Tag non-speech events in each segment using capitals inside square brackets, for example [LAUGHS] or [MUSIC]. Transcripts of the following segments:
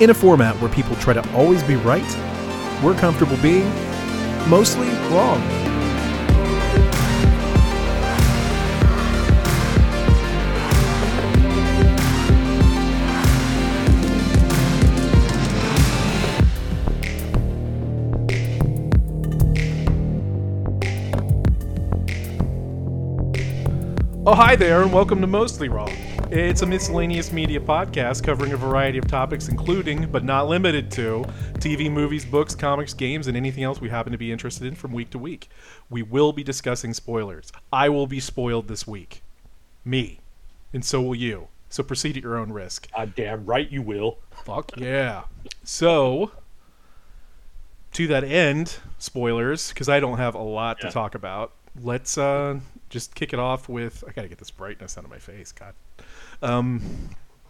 In a format where people try to always be right, we're comfortable being mostly wrong. Oh, hi there, and welcome to Mostly Wrong. It's a miscellaneous media podcast covering a variety of topics, including, but not limited to, TV, movies, books, comics, games, and anything else we happen to be interested in from week to week. We will be discussing spoilers. I will be spoiled this week. Me. And so will you. So proceed at your own risk. God damn right you will. Fuck yeah. So, to that end, spoilers, because I don't have a lot to talk about. Let's uh, just kick it off with. I gotta get this brightness out of my face. God. Um,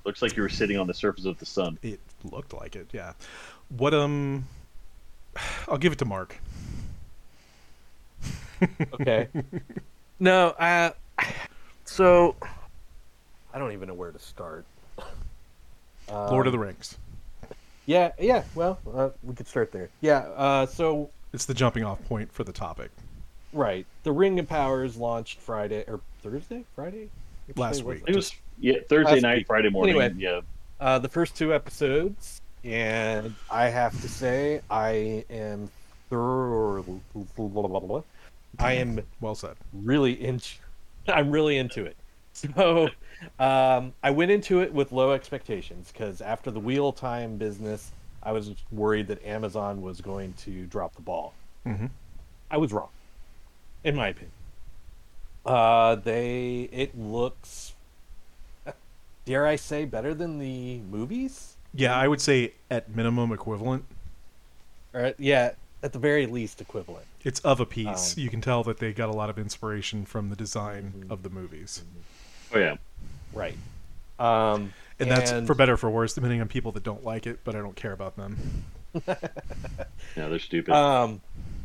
Looks like you were sitting on the surface of the sun. it looked like it. Yeah. What um? [SIGHS] I'll give it to Mark. Okay. [LAUGHS] no, uh, [SIGHS] so I don't even know where to start. Lord of Um, the Rings. Yeah, yeah. Well, uh, we could start there. Yeah. Uh, so It's the jumping off point for the topic. right, the Ring of Power is launched Friday or Thursday, Friday. Last day week. it? It was yeah Thursday Last night, week. Friday morning. Anyway. Yeah, Uh, the first two episodes, and I have to say I am thorough. I am Well said. really into [LAUGHS] I'm really into it. So um, I went into it with low expectations because after the wheel time business, I was worried that Amazon was going to drop the ball. Mhm. I was wrong, in my opinion. Uh, they it looks, dare I say, better than the movies. Yeah, I would say at minimum equivalent. Or yeah, at the very least equivalent. It's of a piece. Um, you can tell that they got a lot of inspiration from the design Mhm. of the movies. oh yeah. Right. Um, And, that's for better or for worse, depending on people that don't like it, but I don't care about them. [LAUGHS] Yeah, they're stupid. Um,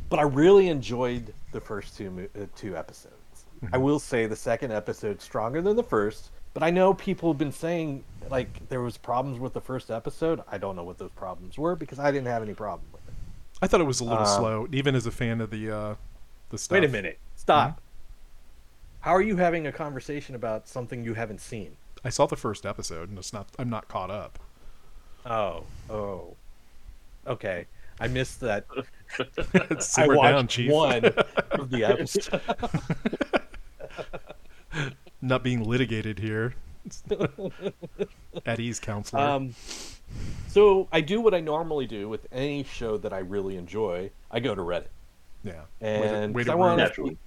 but I really enjoyed the first two uh, two episodes. Mm-hmm. I will say the second episode stronger than the first, but I know people have been saying like there was problems with the first episode. I don't know what those problems were because I didn't have any problem with it. I thought it was a little Um, slow, even as a fan of the uh, the stuff. Wait a minute, stop. Mm-hmm. How are you having a conversation about something you haven't seen? I saw the first episode, and it's not. I'm not caught up. Oh, oh, okay. I missed that. [LAUGHS] I watched down, Chief. one [LAUGHS] of the episodes. [LAUGHS] Not being litigated here. [LAUGHS] At ease, counselor. Um, so I do what I normally do with any show that I really enjoy. I go to Reddit, yeah. and way to, 'cause I wanna- Naturally.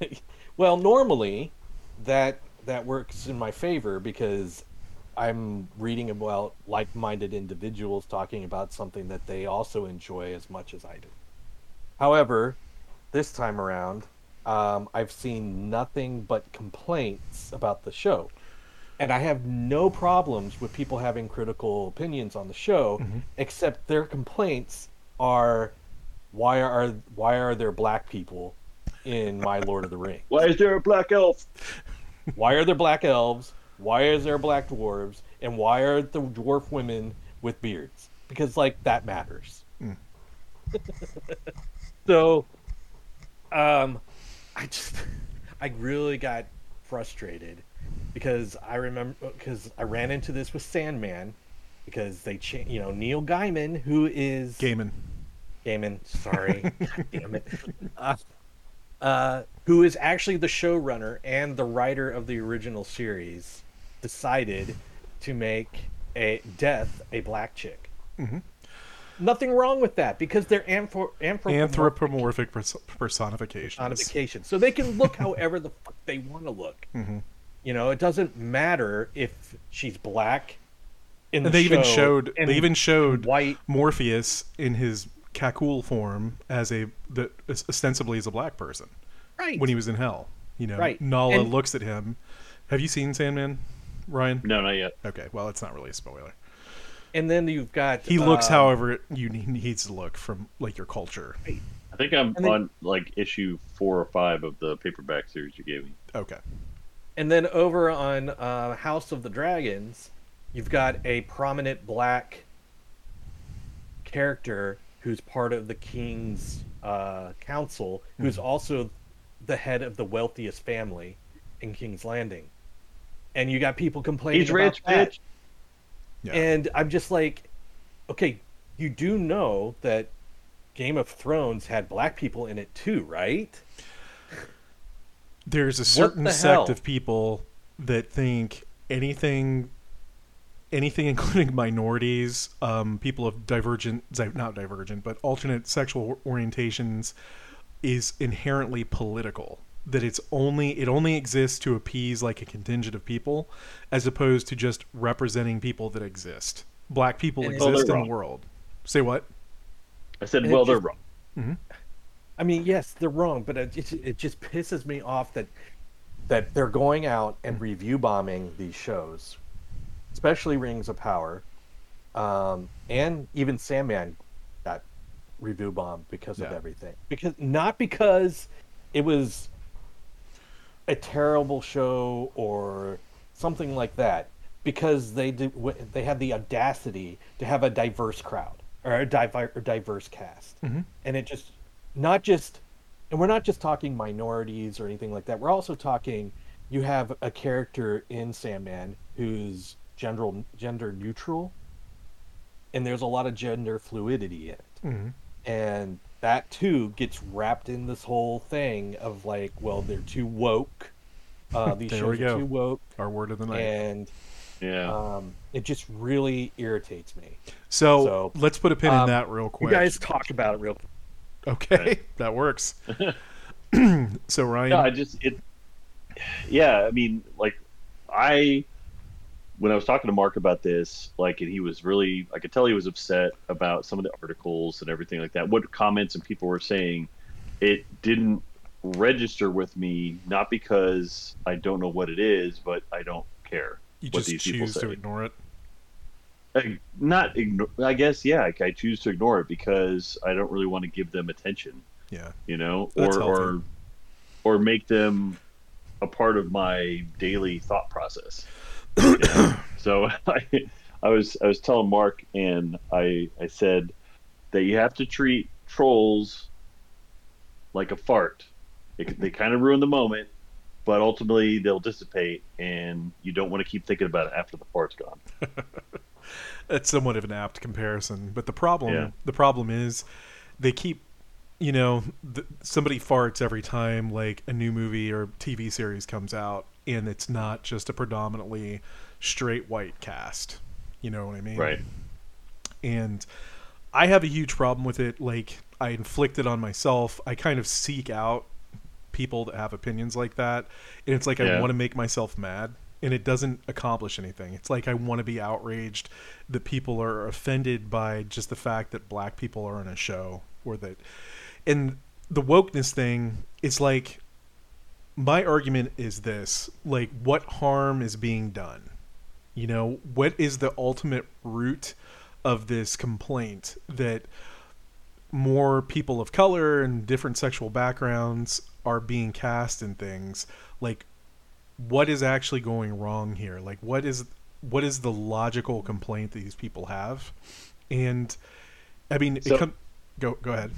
[LAUGHS] well, normally that that works in my favor because I'm reading about like-minded individuals talking about something that they also enjoy as much as I do. However, this time around, um, I've seen nothing but complaints about the show. And I have no problems with people having critical opinions on the show, Mhm. except their complaints are why are why are there black people in my Lord of the Rings? Why is there a black elf? Why are there black elves? Why is there black dwarves? And why are the dwarf women with beards? Because like that matters. Mm. [LAUGHS] so um I just [LAUGHS] I really got frustrated because I remember because I ran into this with Sandman because they cha- you know Neil Gaiman who is Gaiman. Gaiman, sorry, [LAUGHS] God damn it, uh, uh, who is actually the showrunner and the writer of the original series, decided to make a Death a black chick. Mhm. Nothing wrong with that because they're ampho- anthropomorphic Anthropomorphic pers- personifications. personification, so they can look however the fuck they want to look. hmm You know, it doesn't matter if she's black. In the And they even showed. and They even showed white. Morpheus in his Kai'ckul form as a that ostensibly is a black person Right. when he was in hell. You know, Right. Nada And- looks at him. Have you seen Sandman, Ryan? No, not yet. Okay, well, it's not really a spoiler. And then you've got He looks uh, however you he needs to look from like your culture. I think I'm then- on like issue four or five of the paperback series you gave me. Okay. And then over on uh, House of the Dragons, you've got a prominent black character who's part of the king's uh, council, who's Mhm. also the head of the wealthiest family in King's Landing, and you got people complaining. He's about rich, that. bitch. Yeah. And I'm just like, okay, you do know that Game of Thrones had black people in it too, right? There's a certain the sect of people that think anything anything including [LAUGHS] minorities, um, people of divergent not divergent, but alternate sexual orientations is inherently political. That it's only it only exists to appease like a contingent of people as opposed to just representing people that exist. Black people And exist they're in the world. Say what? I said, And well, it they're just- wrong. I mean, yes, they're wrong, but it just, it just pisses me off that that they're going out and review bombing these shows, especially Rings of Power, um, and even Sandman got review bombed because of everything. Because not because it was a terrible show or something like that, because they did they had the audacity to have a diverse crowd or a diverse cast. Mhm. and it just not just and we're not just talking minorities or anything like that. We're also talking you have a character in sandman who's gender gender neutral and there's a lot of gender fluidity in it. Hmm and that too gets wrapped in this whole thing of like well they're too woke uh, [LAUGHS] these There shows are go. too woke Our word of the night. and Yeah. um, it just really irritates me so, so, let's put a pin in um, that real quick. you guys talk about it real quick Okay, [LAUGHS] that works. [LAUGHS] [CLEARS THROAT] so Ryan, No, I just it. Yeah, I mean, like I when I was talking to Mark about this, like, and he was really, I could tell he was upset about some of the articles and everything like that. What comments and people were saying, it didn't register with me, not because I don't know what it is, but I don't care. you what just these people choose to ignore it. I, not ignore. I guess yeah, I, I choose to ignore it because I don't really want to give them attention. Yeah, you know, That's or or or make them a part of my daily thought process. So [LAUGHS] I, I was I was telling Mark and I I said that you have to treat trolls like a fart. It, they kind of ruin the moment, but ultimately they'll dissipate, and you don't want to keep thinking about it after the fart's gone. [LAUGHS] That's somewhat of an apt comparison, but the problem Yeah. the problem is they keep you know th- somebody farts every time like a new movie or TV series comes out, and it's not just a predominantly straight white cast. You know what I mean? Right. and I have a huge problem with it. Like I inflict it on myself. I kind of seek out people that have opinions like that, and it's like I want to make myself mad, and it doesn't accomplish anything. It's like I want to be outraged that people are offended by just the fact that black people are in a show, or that, and the wokeness thing is like. My argument is this: like, what harm is being done? You know, what is the ultimate root of this complaint that more people of color and different sexual backgrounds are being cast in things? Like, what is actually going wrong here? Like, what is what is the logical complaint that these people have? And I mean, it So- com- go go ahead.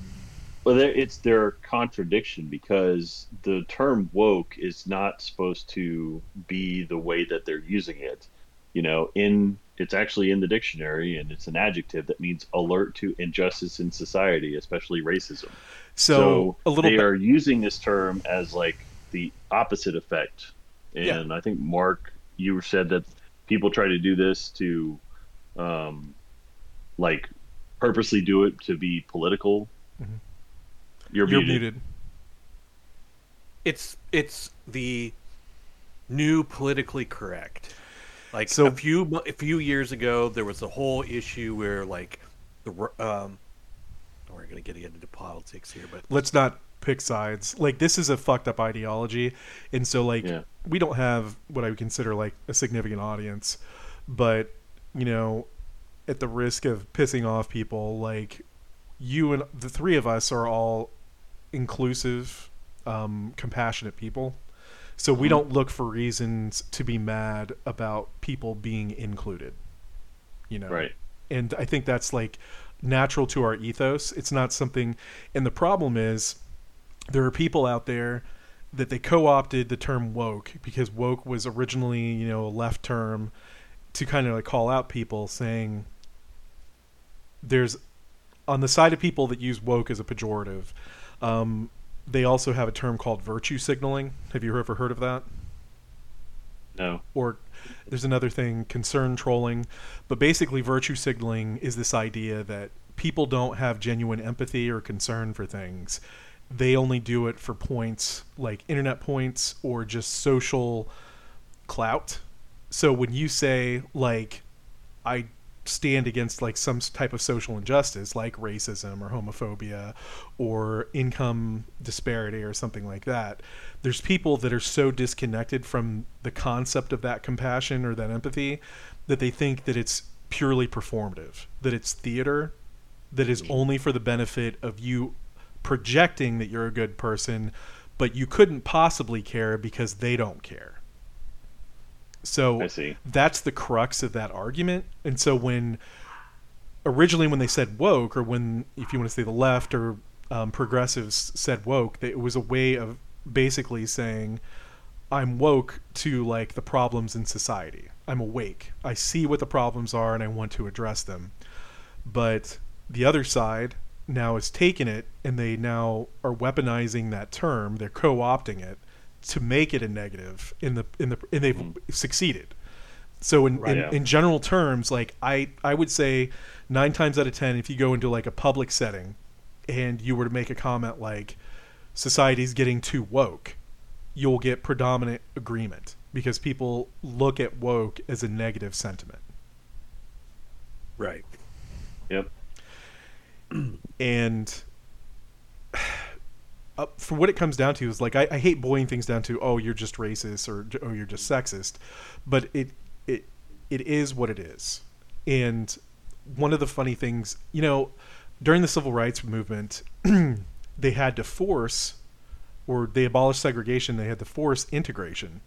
Well, there- it's their contradiction because the term woke is not supposed to be the way that they're using it. You know, in it's actually in the dictionary and it's an adjective that means alert to injustice in society, especially racism. So, a little they bit. are using this term as like the opposite effect. Yeah. And I think Mark, you said that people try to do this to, um, like, purposely do it to be political. Mhm. You're, You're muted. muted. it's it's the new politically correct. Like So- a few a few years ago, there was a whole issue where like the um, we're gonna get into politics here, but let's not pick sides. Like this is a fucked up ideology, and so like Yeah. we don't have what I would consider like a significant audience, but you know, at the risk of pissing off people, like you and the three of us are all inclusive, um, compassionate people. So we Mhm. don't look for reasons to be mad about people being included. you know. Right. And I think that's like natural to our ethos. It's not something and the problem is there are people out there that they co-opted the term woke because woke was originally, you know, a left term to kind of like call out people saying there's on the side of people that use woke as a pejorative, um, they also have a term called virtue signaling. Have you ever heard of that? No. Or there's another thing, concern trolling. But basically, virtue signaling is this idea that people don't have genuine empathy or concern for things. They only do it for points like internet points or just social clout. So when you say, like, I stand against like some type of social injustice like racism or homophobia or income disparity or something like that. There's people that are so disconnected from the concept of that compassion or that empathy that they think that it's purely performative that it's theater that is mm-hmm. only for the benefit of you projecting that you're a good person but you couldn't possibly care because they don't care so that's the crux of that argument. And so when originally when they said woke, or when if you want to say the left or um, progressives said woke, they, it was a way of basically saying I'm woke to like the problems in society. I'm awake. I see what the problems are and I want to address them. But the other side now has taken it and they now are weaponizing that term. They're co-opting it to make it a negative in the in the and they've mm. succeeded. So in, right, in, yeah. in general terms, like I I would say nine times out of ten, if you go into like a public setting and you were to make a comment like society's getting too woke, you'll get predominant agreement because people look at woke as a negative sentiment. Right. Yep. And uh, for what it comes down to is like I, I, hate boiling things down to oh you're just racist or oh you're just sexist, but it it it is what it is. And one of the funny things, you know, during the civil rights movement, [CLEARS THROAT] they had to force or they abolished segregation. They had to force integration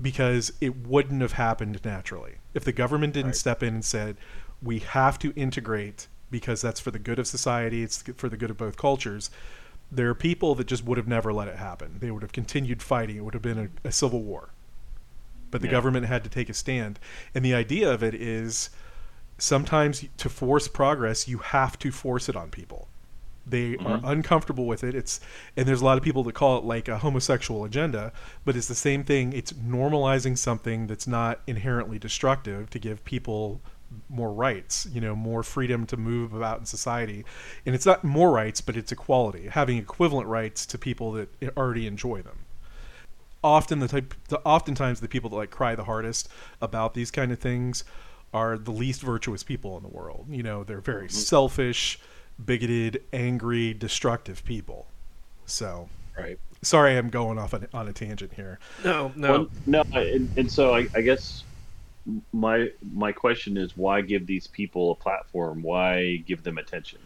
because it wouldn't have happened naturally if the government didn't right. step in and said we have to integrate because that's for the good of society. It's for the good of both cultures there are people that just would have never let it happen. They would have continued fighting. It would have been a, a civil war. But the yeah. government had to take a stand. And the idea of it is sometimes to force progress, you have to force it on people. They mm-hmm. are uncomfortable with it. It's and there's a lot of people that call it like a homosexual agenda, but it's the same thing. It's normalizing something that's not inherently destructive to give people more rights, you know, more freedom to move about in society. And it's not more rights, but it's equality, having equivalent rights to people that already enjoy them. Often the type, the, oftentimes the people that like cry the hardest about these kind of things are the least virtuous people in the world. You know, they're very mm-hmm. selfish, bigoted, angry, destructive people. So, right. Sorry, I'm going off on, on a tangent here. No, no, well, no. And, and so I, I guess my my question is why give these people a platform? Why give them attention?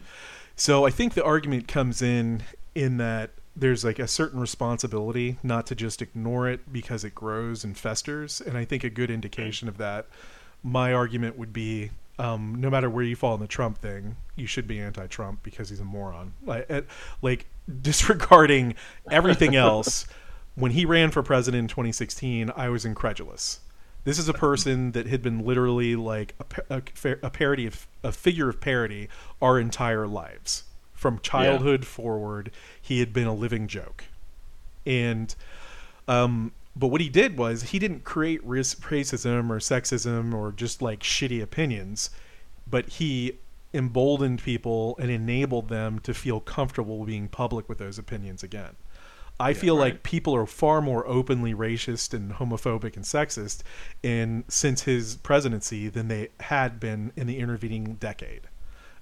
So I think the argument comes in in that there's like a certain responsibility not to just ignore it because it grows and festers, and I think a good indication of that. My argument would be um, no matter where you fall in the Trump thing, you should be anti-Trump because he's a moron. Like, like [LAUGHS] disregarding everything else, when he ran for president in 2016, I was incredulous. This is a person that had been literally like a, a, a parody of a figure of parody our entire lives. From childhood yeah. forward, he had been a living joke. And, um, but what he did was he didn't create racism or sexism or just like shitty opinions, but he emboldened people and enabled them to feel comfortable being public with those opinions again. I yeah, feel right. like people are far more openly racist and homophobic and sexist in since his presidency than they had been in the intervening decade.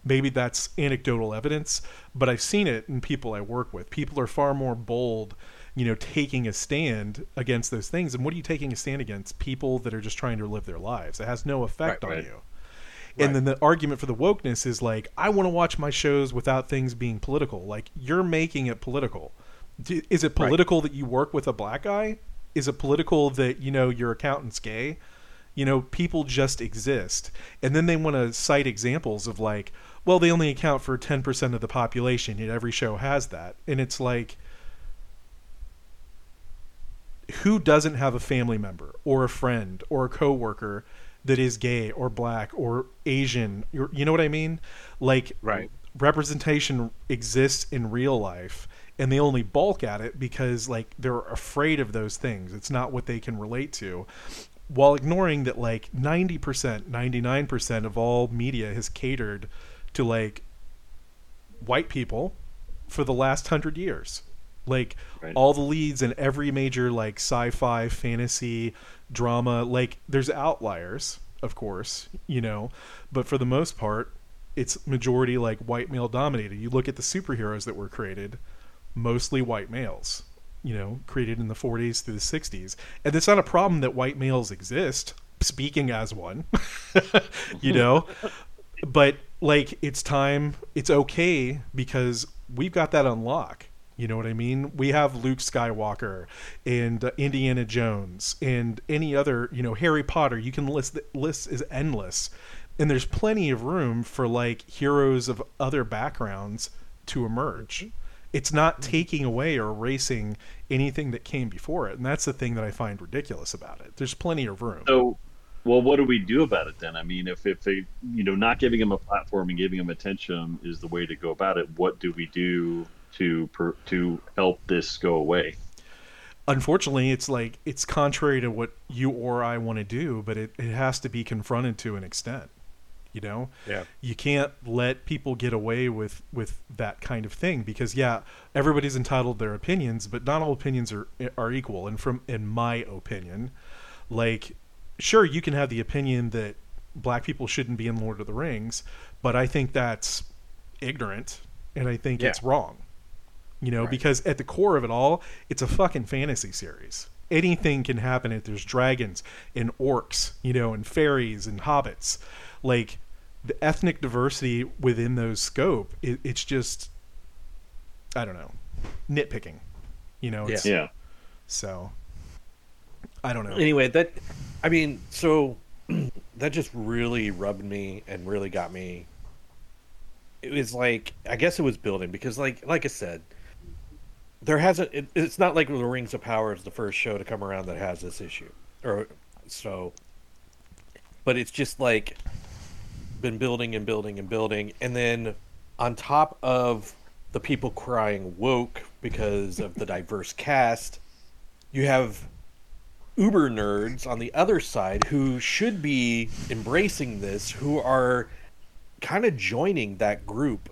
Maybe that's anecdotal evidence, but I've seen it in people I work with. People are far more bold, you know, taking a stand against those things. And what are you taking a stand against? People that are just trying to live their lives. It has no effect right, on right. you. And then the argument for the wokeness is like, I want to watch my shows without things being political. Like, you're making it political is it political right. that you work with a black guy? Is it political that you know your accountant's gay? You know, people just exist. And then they want to cite examples of like, well, they only account for 10% of the population, yet every show has that. And it's like, who doesn't have a family member or a friend or a coworker that is gay or black or Asian? You know what I mean? Like, Right. representation exists in real life and they only balk at it because like they're afraid of those things. It's not what they can relate to while ignoring that like 90% 99% of all media has catered to like white people for the last 100 years. Like Right. all the leads in every major like sci-fi fantasy drama like there's outliers of course you know but for the most part it's majority like white male dominated. You look at the superheroes that were created mostly white males you know created in the 40s through the 60s and it's not a problem that white males exist speaking as one [LAUGHS] you know? [LAUGHS] But like it's time it's okay because we've got that on lock you know what i mean? We have luke skywalker and uh, indiana jones and any other you know harry potter you can list the list is endless. And there's plenty of room for like heroes of other backgrounds to emerge it's not mm-hmm. taking away or erasing anything that came before it and that's the thing that i find ridiculous about it there's plenty of room So, well, what do we do about it then? I mean, if if they, you know, not giving them a platform and giving them attention is the way to go about it, what do we do to per, to help this go away? unfortunately it's like it's contrary to what you or i want to do but it, it has to be confronted to an extent you know Yeah. you can't let people get away with with that kind of thing because yeah everybody's entitled to their opinions but not all opinions are eh, are equal and from in my opinion like sure you can have the opinion that black people shouldn't be in lord of the rings but i think that's ignorant and i think Yeah. it's wrong you know Right. because at the core of it all it's a fucking fantasy series anything can happen if there's dragons and orcs you know and fairies and hobbits like the ethnic diversity within those scope it, it's just i don't know nitpicking you know it's, Yeah. so i don't know Anyway, that I mean, so [CLEARS THROAT] that just really rubbed me and really got me. It was like I guess it was building because, like, like I said, there hasn't. It, it's not like the Rings of Power is the first show to come around that has this issue, or so. But it's just like been building and building and building, and then on top of the people crying woke because of the diverse cast, you have uber nerds on the other side who should be embracing this who are kind of joining that group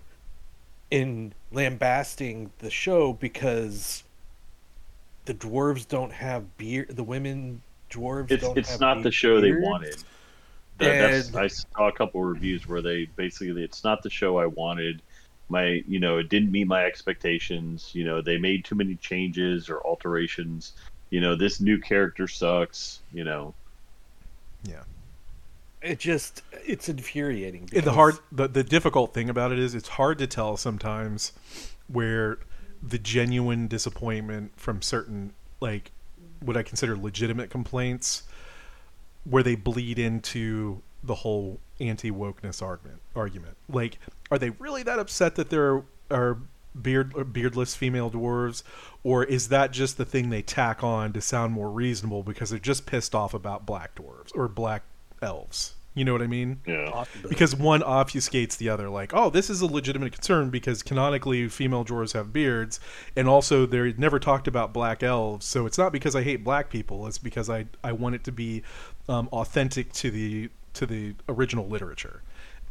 in lambasting the show because the dwarves don't have beard the women dwarves It's don't it's have not the show they wanted. That, that's, I saw a couple of reviews where they basically it's not the show I wanted. My you know it didn't meet my expectations. You know they made too many changes or alterations. You know this new character sucks. You know yeah it just it's infuriating because the hard the, the difficult thing about it is it's hard to tell sometimes where the genuine disappointment from certain like what I consider legitimate complaints where they bleed into the whole anti wokeness argument argument. Like, are they really that upset that there are beard beardless female dwarves, or is that just the thing they tack on to sound more reasonable because they're just pissed off about black dwarves or black elves? You know what I mean? yeah because one obfuscates the other like oh this is a legitimate concern because canonically female dwarves have beards and also they're never talked about black elves so it's not because i hate black people it's because i i want it to be um, authentic to the to the original literature.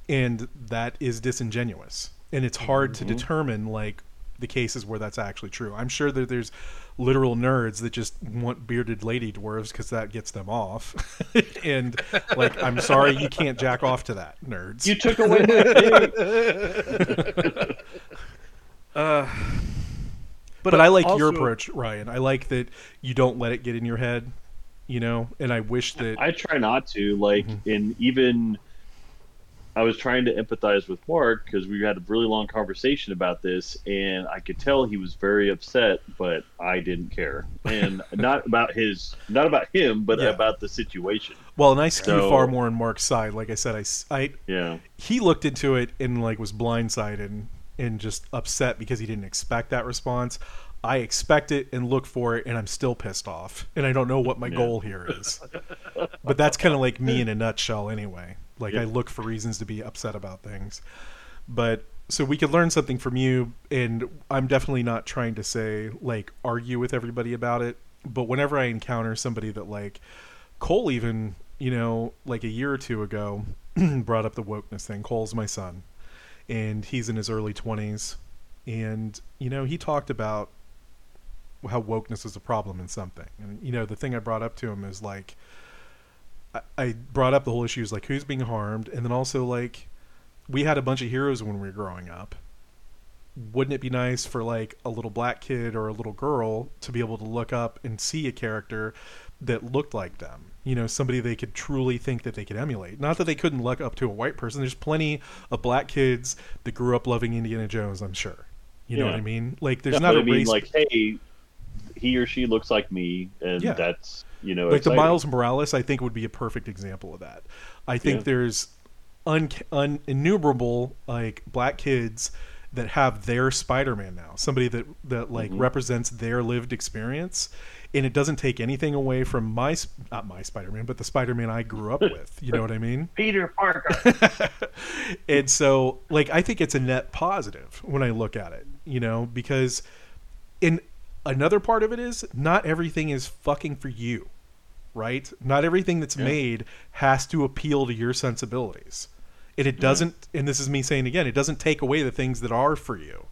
And that is disingenuous. And it's hard to determine like the cases where that's actually true. I'm sure that there's literal nerds that just want bearded lady dwarves because that gets them off. [LAUGHS] And like i'm sorry you can't jack off to that nerds. You took away my [LAUGHS] thing. uh, but, i like your approach ryan. I like that you don't let it get in your head you know and i wish that I try not to like, mm-hmm. and even I was trying to empathize with Mark because we had a really long conversation about this, and I could tell he was very upset, but I didn't care, and [LAUGHS] not about his, not about him, but Yeah. about the situation. Well, and I skew So- far more on Mark's side. Like I said, i, I Yeah, he looked into it and like was blindsided and, and just upset because he didn't expect that response. I expect it and look for it, and I'm still pissed off, and I don't know what my Yeah. goal here is. but that's kind of like me in a nutshell, anyway. Like I look for reasons to be upset about things. But so we could learn something from you, and I'm definitely not trying to say like argue with everybody about it. But whenever I encounter somebody that like Cole, even you know, like a year or two ago, [CLEARS THROAT] brought up the wokeness thing. Cole's my son, and he's in his early 20s, and you know, he talked about how wokeness is a problem in something. And you know, the thing I brought up to him is like, I, I brought up the whole issue is like who's being harmed, and then also like, we had a bunch of heroes when we were growing up. Wouldn't it be nice for like a little black kid or a little girl to be able to look up and see a character that looked like them? You know, somebody they could truly think that they could emulate. Not that they couldn't look up to a white person. There's plenty of black kids that grew up loving Indiana Jones. I'm sure. You know what I mean? Like, there's Yeah, not a mean, race. like, hey, he or she looks like me, and Yeah. that's you know, like the. Miles Morales, I think would be a perfect example of that. I think Yeah. there's un, un innumerable like black kids that have their Spider-Man now, somebody that that like Mhm. represents their lived experience, and it doesn't take anything away from my not my Spider-Man, but the Spider-Man I grew up with. You know what I mean? [LAUGHS] Peter Parker. [LAUGHS] and so like i think it's a net positive when i look at it you know because in another part of it is not everything is fucking for you right? Not everything that's Yeah. made has to appeal to your sensibilities. And it mm-hmm. doesn't and this is me saying again it doesn't take away the things that are for you.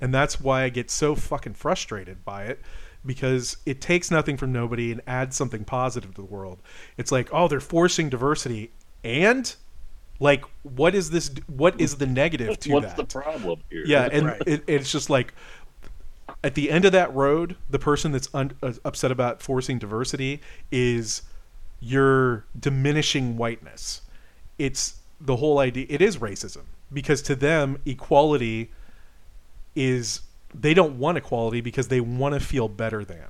And that's why i get so fucking frustrated by it because it takes nothing from nobody and adds something positive to the world. It's like oh they're forcing diversity. And like what is this what is the negative to What's that? the problem here? yeah and Right. it, it's just like at the end of that road the person that's un, uh, upset about forcing diversity is you're diminishing whiteness. It's the whole idea it is racism because to them equality is they don't want equality because they want to feel better than.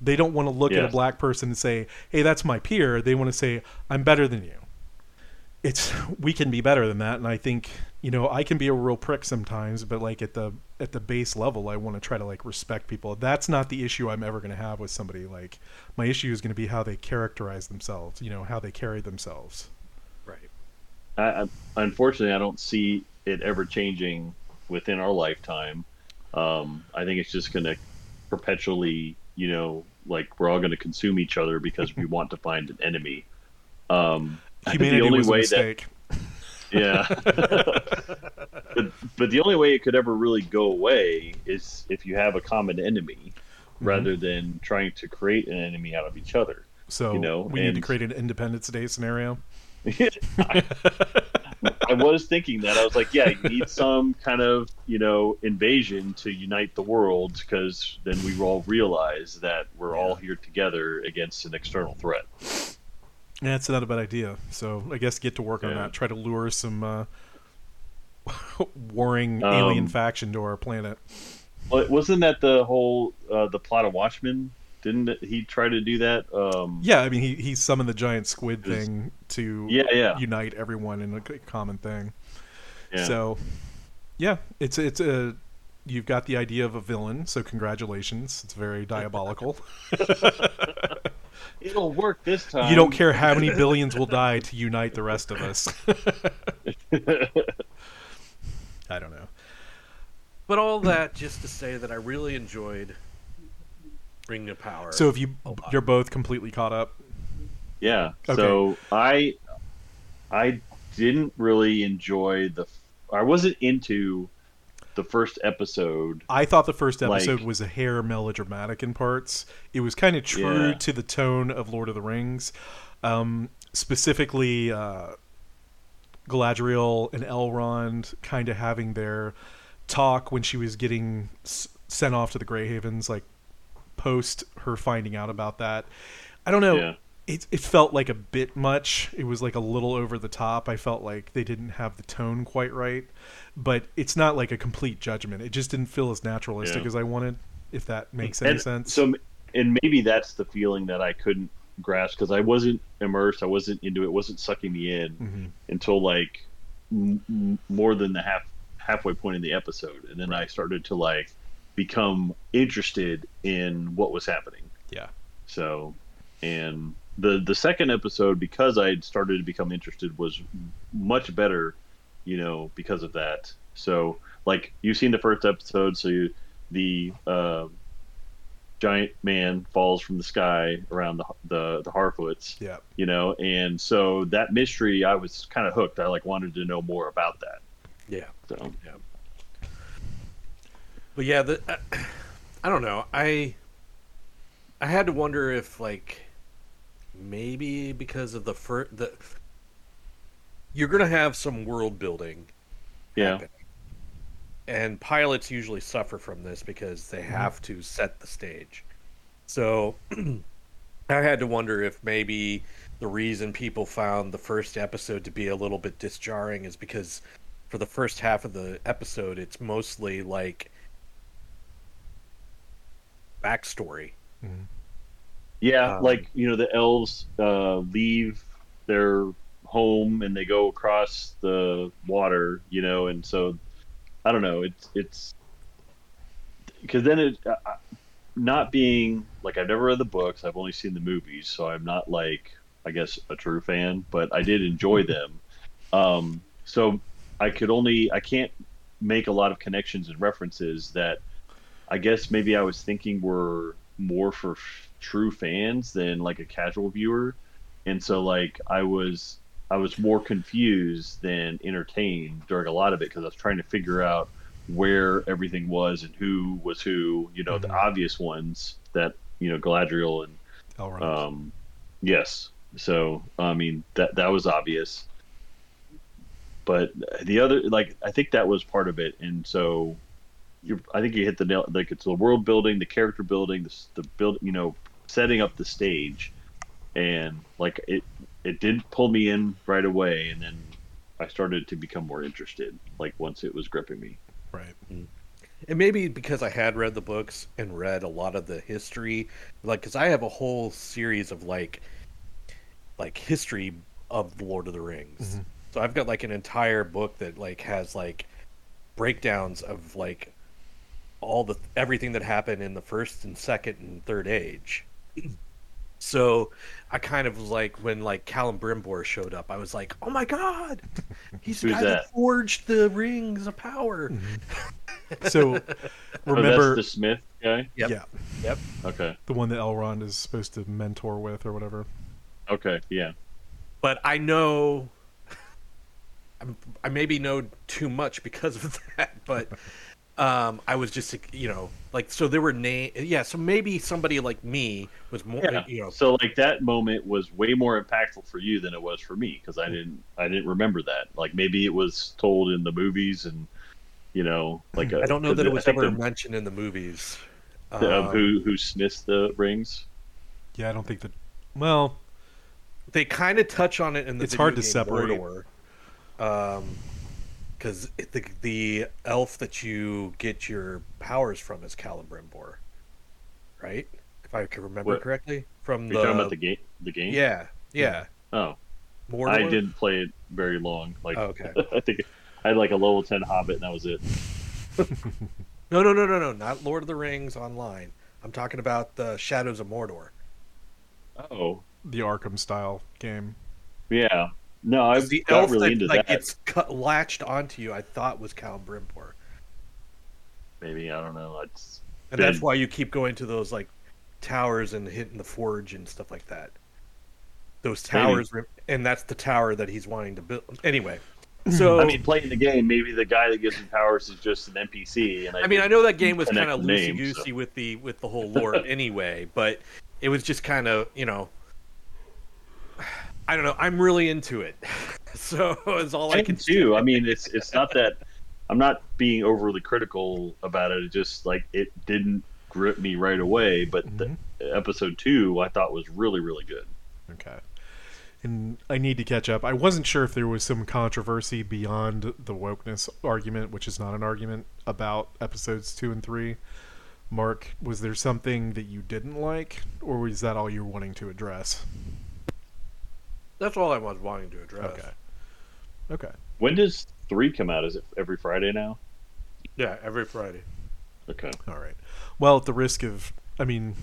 They don't want to look at a black person and say hey that's my peer. They want to say i'm better than you. It's [LAUGHS] we can be better than that and i think you know i can be a real prick sometimes but like at the at the base level i want to try to like respect people that's not the issue i'm ever going to have with somebody like my issue is going to be how they characterize themselves you know how they carry themselves Right. I, I, unfortunately, I don't see it ever changing within our lifetime. Um, I think it's just going to perpetually, you know, like we're all going to consume each other because we [LAUGHS] want to find an enemy. Um, humanity the only was a way that mistake yeah. [LAUGHS] [LAUGHS] but, but the only way it could ever really go away is if you have a common enemy rather than trying to create an enemy out of each other. so you know, we need to create an independence day scenario I, [LAUGHS] I was thinking that. I was like, yeah, you need [LAUGHS] some kind of, you know, invasion to unite the world because then we all realize that we're all here together against an external threat. yeah it's not a bad idea so i guess get to work on that try to lure some uh [LAUGHS] warring alien Um, faction to our planet Well, wasn't that the whole uh, the plot of Watchmen? Didn't he try to do that? Um, Yeah, I mean, he, he summoned the giant squid thing to Yeah, yeah. unite everyone in a common thing. yeah. So, yeah, it's it's a you've got the idea of a villain. So congratulations, it's very diabolical. [LAUGHS] It'll work this time. you don't care how many [LAUGHS] billions will die to unite the rest of us. I don't know. But all that just to say that I really enjoyed Ring of Power. So if you you're both completely caught up. Yeah. Okay. So I I didn't really enjoy the I wasn't into the first episode. I thought the first episode Like- was a hair melodramatic in parts. It was kind of true Yeah. to the tone of Lord of the Rings, um, specifically uh, Galadriel and Elrond kind of having their talk when she was getting s- sent off to the Grey Havens, like post her finding out about that. I don't know. Yeah. it it felt like a bit much. It was like a little over the top. I felt like they didn't have the tone quite right, but it's not like a complete judgment. It just didn't feel as naturalistic Yeah. as I wanted. If that makes any and sense. So, and maybe that's the feeling that I couldn't grasp because I wasn't immersed. I wasn't into it. Wasn't sucking me in Mhm. until like m- more than the half halfway point in the episode, and then I started to like become interested in what was happening. Yeah. So, and the the second episode because I had started to become interested was much better, you know, because of that. So, like you've seen the first episode, so you, the uh, giant man falls from the sky around the the the Harfoots, Yeah. you know, and so that mystery I was kind of hooked. I like wanted to know more about that. Yeah. So, yeah. But yeah, the uh, [CLEARS THROAT] I don't know. I I had to wonder if like maybe because of the first the you're gonna have some world building yeah, happen. And pilots usually suffer from this because they Mm-hmm. have to set the stage. So [CLEARS THROAT] I had to wonder if maybe the reason people found the first episode to be a little bit disjarring is because for the first half of the episode it's mostly like backstory. Yeah, Um, like you know, the elves uh, leave their home and they go across the water, you know, and so I don't know. It's it's because then it uh, not being like I've never read the books. I've only seen the movies, so I'm not like I guess a true fan, but I did enjoy them. Um, so I could only I can't make a lot of connections and references that I guess maybe I was thinking were more for f- true fans than like a casual viewer, and so like I was I was more confused than entertained during a lot of it because I was trying to figure out where everything was and who was who. You know, the Mhm. obvious ones that you know Galadriel and Elrond. um, yes. So I mean that that was obvious, but the other like I think that was part of it, and so you I think you hit the nail. Like it's the world building, the character building, the the build, you know, setting up the stage, and like it it did pull me in right away, and then I started to become more interested. Like once it was gripping me. right. And maybe because I had read the books and read a lot of the history, like because I have a whole series of like, like history of the Lord of the Rings. Mhm. So I've got like an entire book that like has like breakdowns of like all the everything that happened in the first and second and third age. [CLEARS THROAT] So I kind of was like when like Celebrimbor showed up, I was like, "Oh my god, he's the guy that? that? forged the rings of power." Mm-hmm. [LAUGHS] So Oh, remember, that's the Smith guy. Yep. yeah, Yep. Okay. the one that Elrond is supposed to mentor with or whatever. Okay. Yeah. but I know [LAUGHS] I'm, I maybe know too much because of [LAUGHS] that, but um, I was just you know like so there were name yeah so maybe somebody like me was more Yeah. you know So like that moment was way more impactful for you than it was for me because I didn't I didn't remember that. Like maybe it was told in the movies and you know like I don't know that it was ever the- mentioned in the movies. the- of Um, who who smiths the rings. Yeah, I don't think that. Well, they kind of touch on it in the It's video hard to game separate. Mordor. Um, because the the elf that you get your powers from is Celebrimbor, right? If I can remember What- correctly, from Are the you talking about the game? The game? yeah yeah Oh, Mordor. I didn't play it very long. Like Oh, okay. [LAUGHS] I think I had like a level ten Hobbit and that was it. [LAUGHS] No, no, no, no, no, not Lord of the Rings online. I'm talking about the Shadows of Mordor. Oh, the Arkham style game. yeah. No, I the got elf really that into like that. gets cut, latched onto you, I thought was Celebrimbor, Maybe I don't know. It's and that's Been- why you keep going to those like towers and hitting the forge and stuff like that. Those towers, re- and that's the tower that he's wanting to build. Anyway, [LAUGHS] so I mean, playing the game, maybe the guy that gives me powers is just an NPC. And I, I mean, I know that game was kind of loosey goosey so. with the with the whole lore [LAUGHS] anyway, but it was just kind of you know, I don't know. I'm really into it, [LAUGHS] so it's all I I can do. I mean, it's it's not that I'm not being overly critical about it. It just like it didn't grip me right away. But Mm-hmm. the episode two, I thought was really really good. Okay. And I need to catch up. I wasn't sure if there was some controversy beyond the wokeness argument, which is not an argument, about episodes two and three. Mark, was there something that you didn't like, or was that all you're wanting to address? That's all I was wanting to address. Okay. Okay. When does three come out? Is it every Friday now? Yeah, every Friday. Okay. All right. Well, at the risk of, I mean,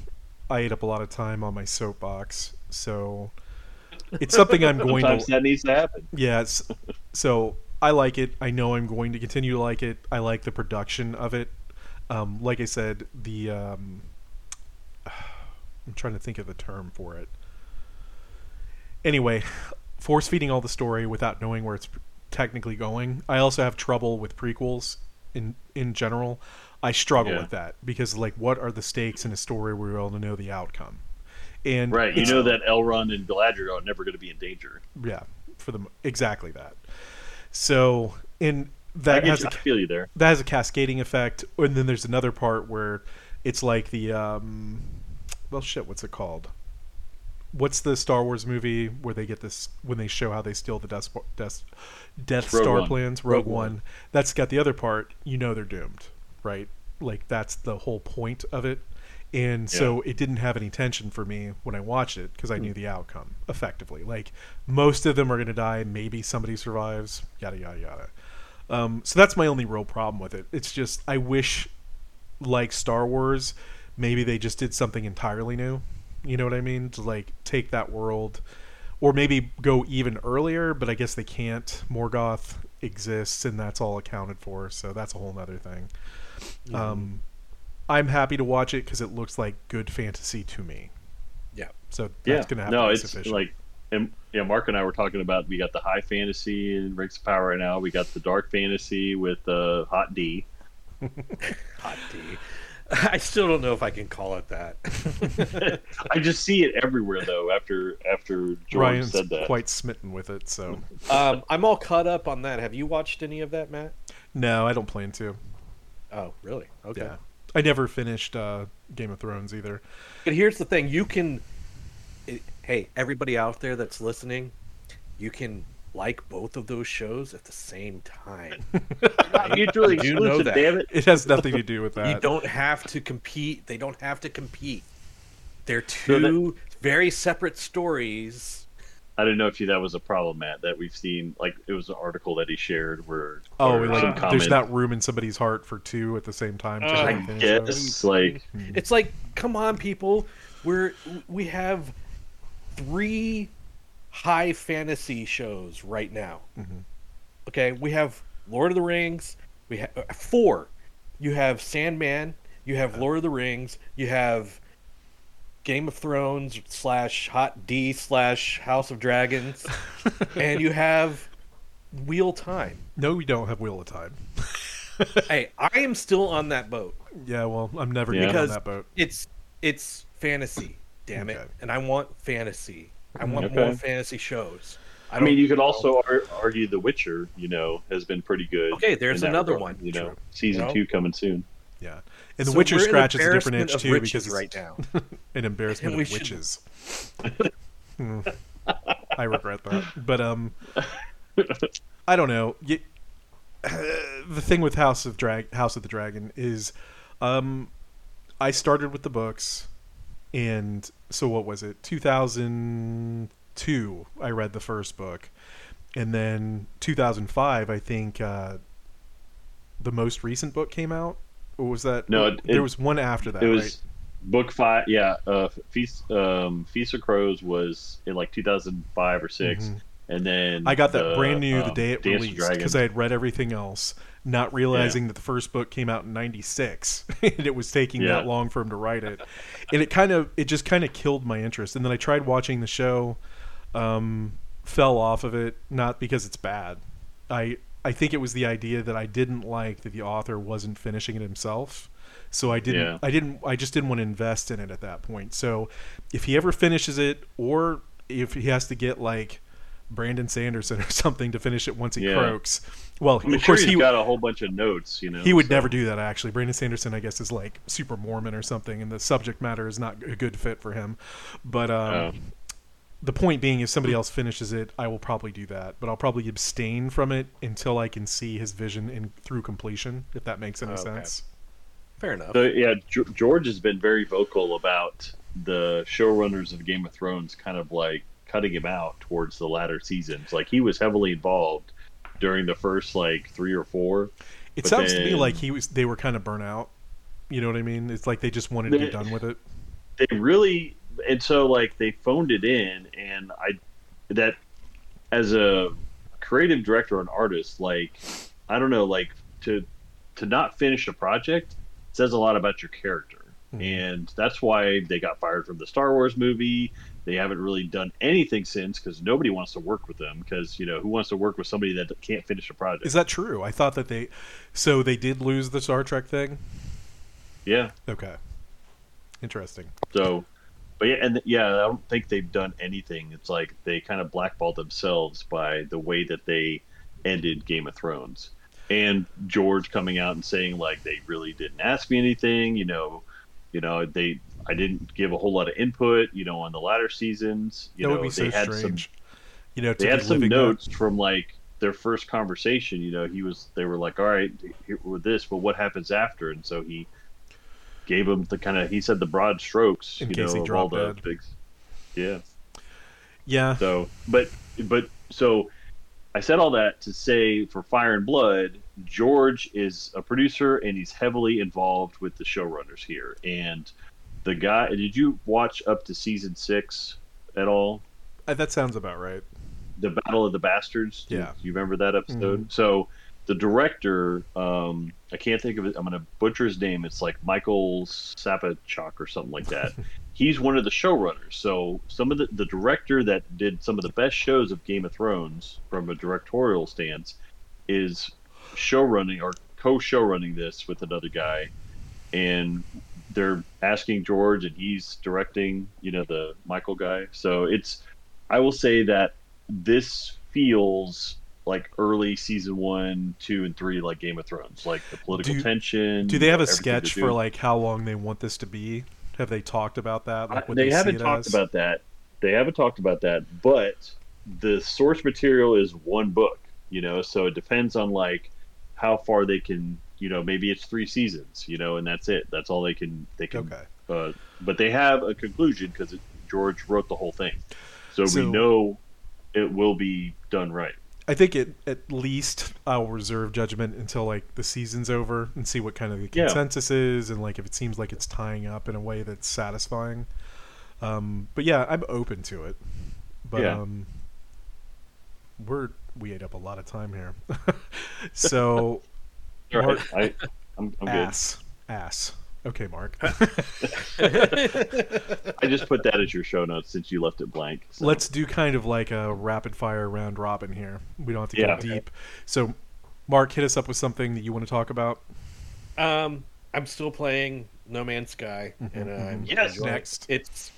I ate up a lot of time on my soapbox, so it's something I'm [LAUGHS] going Sometimes to. that needs to happen. Yes. So I like it. I know I'm going to continue to like it. I like the production of it. Um, like I said, the um, [SIGHS] I'm trying to think of the term for it. Anyway, force feeding all the story without knowing where it's technically going. I also have trouble with prequels in in general. I struggle Yeah. with that because like, what are the stakes in a story where you're able to know the outcome? And Right. You know that Elrond and Galadriel are never going to be in danger. yeah, for the exactly that. So in that has you, a, I feel you there. that has a cascading effect, and then there's another part where it's like the um, well, shit, what's it called? What's the Star Wars movie where they get this when they show how they steal the Death, Death, Death Star One. plans? Rogue, Rogue One. One. That's got the other part. You know they're doomed, right? Like that's the whole point of it. And so it didn't have any tension for me when I watched it because I knew the outcome effectively. Like most of them are going to die, maybe somebody survives, yada yada yada. Um, so that's my only real problem with it. It's just I wish, like Star Wars, maybe they just did something entirely new. You know what I mean? To like take that world, or maybe go even earlier. But I guess they can't. Morgoth exists, and that's all accounted for. So that's a whole other thing. Um, I'm happy to watch it because it looks like good fantasy to me. Yeah. So that's Yeah. gonna have no, it's sufficient. like, and yeah, Mark and I were talking about we got the high fantasy and Rings of Power right now. We got the dark fantasy with uh, Hot D. [LAUGHS] [LAUGHS] Hot D. [LAUGHS] I still don't know if I can call it that. [LAUGHS] I just see it everywhere though. After after George Ryan's said that, quite smitten with it. So um, I'm all caught up on that. Have you watched any of that, Matt? no, I don't plan to. Oh, really? Okay. Yeah. I never finished uh, Game of Thrones either. But here's the thing: you can, it, hey, everybody out there that's listening, you can like both of those shows at the same time. [LAUGHS] Not mutually You know exclusive. that. Damn it! It has nothing to do with that. you don't have to compete. They don't have to compete. They're So that- two very separate stories. I didn't know if you, that was a problem, Matt. That we've seen, like it was an article that he shared where Oh, or like some there's comment, not room in somebody's heart for two at the same time. Uh, I and finish guess like It's like, come on, people. We're we have three high fantasy shows right now. Okay, we have Lord of the Rings. We have uh, four. You have Sandman. You have Lord of the Rings. You have Game of Thrones slash Hot D slash House of Dragons, [LAUGHS] and you have Wheel Time. No, we don't have Wheel of Time. [LAUGHS] hey, I am still on that boat. Yeah, well, I'm never Yeah. getting on Because that boat. it's it's fantasy, damn it, and I want fantasy. I want Okay. more fantasy shows. I mean, you could also ar- argue The Witcher, you know, has been pretty good. Okay, there's another regard, one. You know, True. season You know? two coming soon. Yeah, and the So Witcher we're scratches a different embarrassment itch too because it's right now. [LAUGHS] an embarrassment [LAUGHS] of should- witches. [LAUGHS] Hmm. I regret that, but um, I don't know. You, the thing with House of Drag House of the Dragon is, um, I started with the books, and so what was it? Two thousand two. I read the first book, and then two thousand five. I think uh, the most recent book came out. Or was that? No, it- there was one after that. it was right? book five. Yeah, uh, Feast um, Feast of Crows was in like 2005 or 6 Mhm. And then I got that the, brand new the um, day it Dance released because I had read everything else, not realizing that the first book came out in '96 [LAUGHS] and it was taking Yeah. that long for him to write it, and it kind of it just kind of killed my interest. And then I tried watching the show, um, fell off of it not because it's bad. I I think it was the idea that I didn't like that the author wasn't finishing it himself. So I didn't Yeah. I didn't I just didn't want to invest in it at that point. So if he ever finishes it or if he has to get like Brandon Sanderson or [LAUGHS] something to finish it once he Yeah. croaks. Well, I'm of sure course he's he got a whole bunch of notes. You know, he would so- never do that actually. Brandon Sanderson I guess is like super Mormon or something and the subject matter is not a good fit for him. But um Oh. the point being, if somebody else finishes it, I will probably do that, but I'll probably abstain from it until I can see his vision in through completion. If that makes any Okay. sense. Fair enough. So yeah, G- George has been very vocal about the showrunners of Game of Thrones kind of like cutting him out towards the latter seasons. Like he was heavily involved during the first like three or four. It sounds to me like he was. They were kind of burnt out. You know what I mean? It's like they just wanted to be done with it. They really and so like they phoned it in, and I that as a creative director or an artist, like I don't know, like to to not finish a project says a lot about your character. Mhm. And that's why they got fired from the Star Wars movie. They haven't really done anything since because nobody wants to work with them. Because you know who wants to work with somebody that can't finish a project? Is that true? I thought that they. So they did lose the Star Trek thing. yeah. Okay. Interesting. So, but yeah, and yeah, I don't think they've done anything. It's like they kind of blackballed themselves by the way that they ended Game of Thrones. And George coming out and saying like they really didn't ask me anything, you know, you know they I didn't give a whole lot of input, you know, on the latter seasons. You that know, would be so they had strange. some you know, they had some notes from like their first conversation. You know, he was they were like, "All right, here with this, but what happens after?" And so he gave him the kind of he said the broad strokes. In you know, all the big. Yeah. Yeah. So, but but so I said all that to say for Fire and Blood, George is a producer and he's heavily involved with the showrunners here. And the guy, did you watch up to season six at all? Uh, That sounds about right. the Battle of the Bastards. Do Yeah. you remember that episode? Mhm. So the director, um, I can't think of it. I'm going to butcher his name. It's like Michael Sapachok or something like that. [LAUGHS] He's one of the showrunners. So some of the the director that did some of the best shows of Game of Thrones from a directorial stance is showrunning or co-showrunning this with another guy, and they're asking George, and he's directing. You know the Michael guy. So it's I will say that this feels like early season one, two, and three, like Game of Thrones, like the political Do- tension. Do they have a sketch for like how long they want this to be? Have they talked about that? Like, I- what they, haven't talked as? about that. They haven't talked about that, but the source material is one book, you know, so it depends on like how far they can, you know, maybe it's three seasons, you know, and that's it. That's all they can they can Okay. uh, but they have a conclusion because George wrote the whole thing, so, So- we know it will be done right. I think it, at least I'll reserve judgment until like the season's over and see what kind of the Yeah. consensus is and like if it seems like it's tying up in a way that's satisfying. Um, but yeah, I'm open to it. But Yeah. um, we're we ate up a lot of time here. [LAUGHS] so All right, Mark- I, I'm, I'm good. ass ass. Okay, Mark. [LAUGHS] [LAUGHS] I just put that as your show notes since you left it blank. so. Let's do kind of like a rapid fire round robin here. We don't have to Yeah. go deep. So, Mark, hit us up with something that you want to talk about. Um, I'm still playing No Man's Sky, and I'm Yes. enjoying it. Next. It's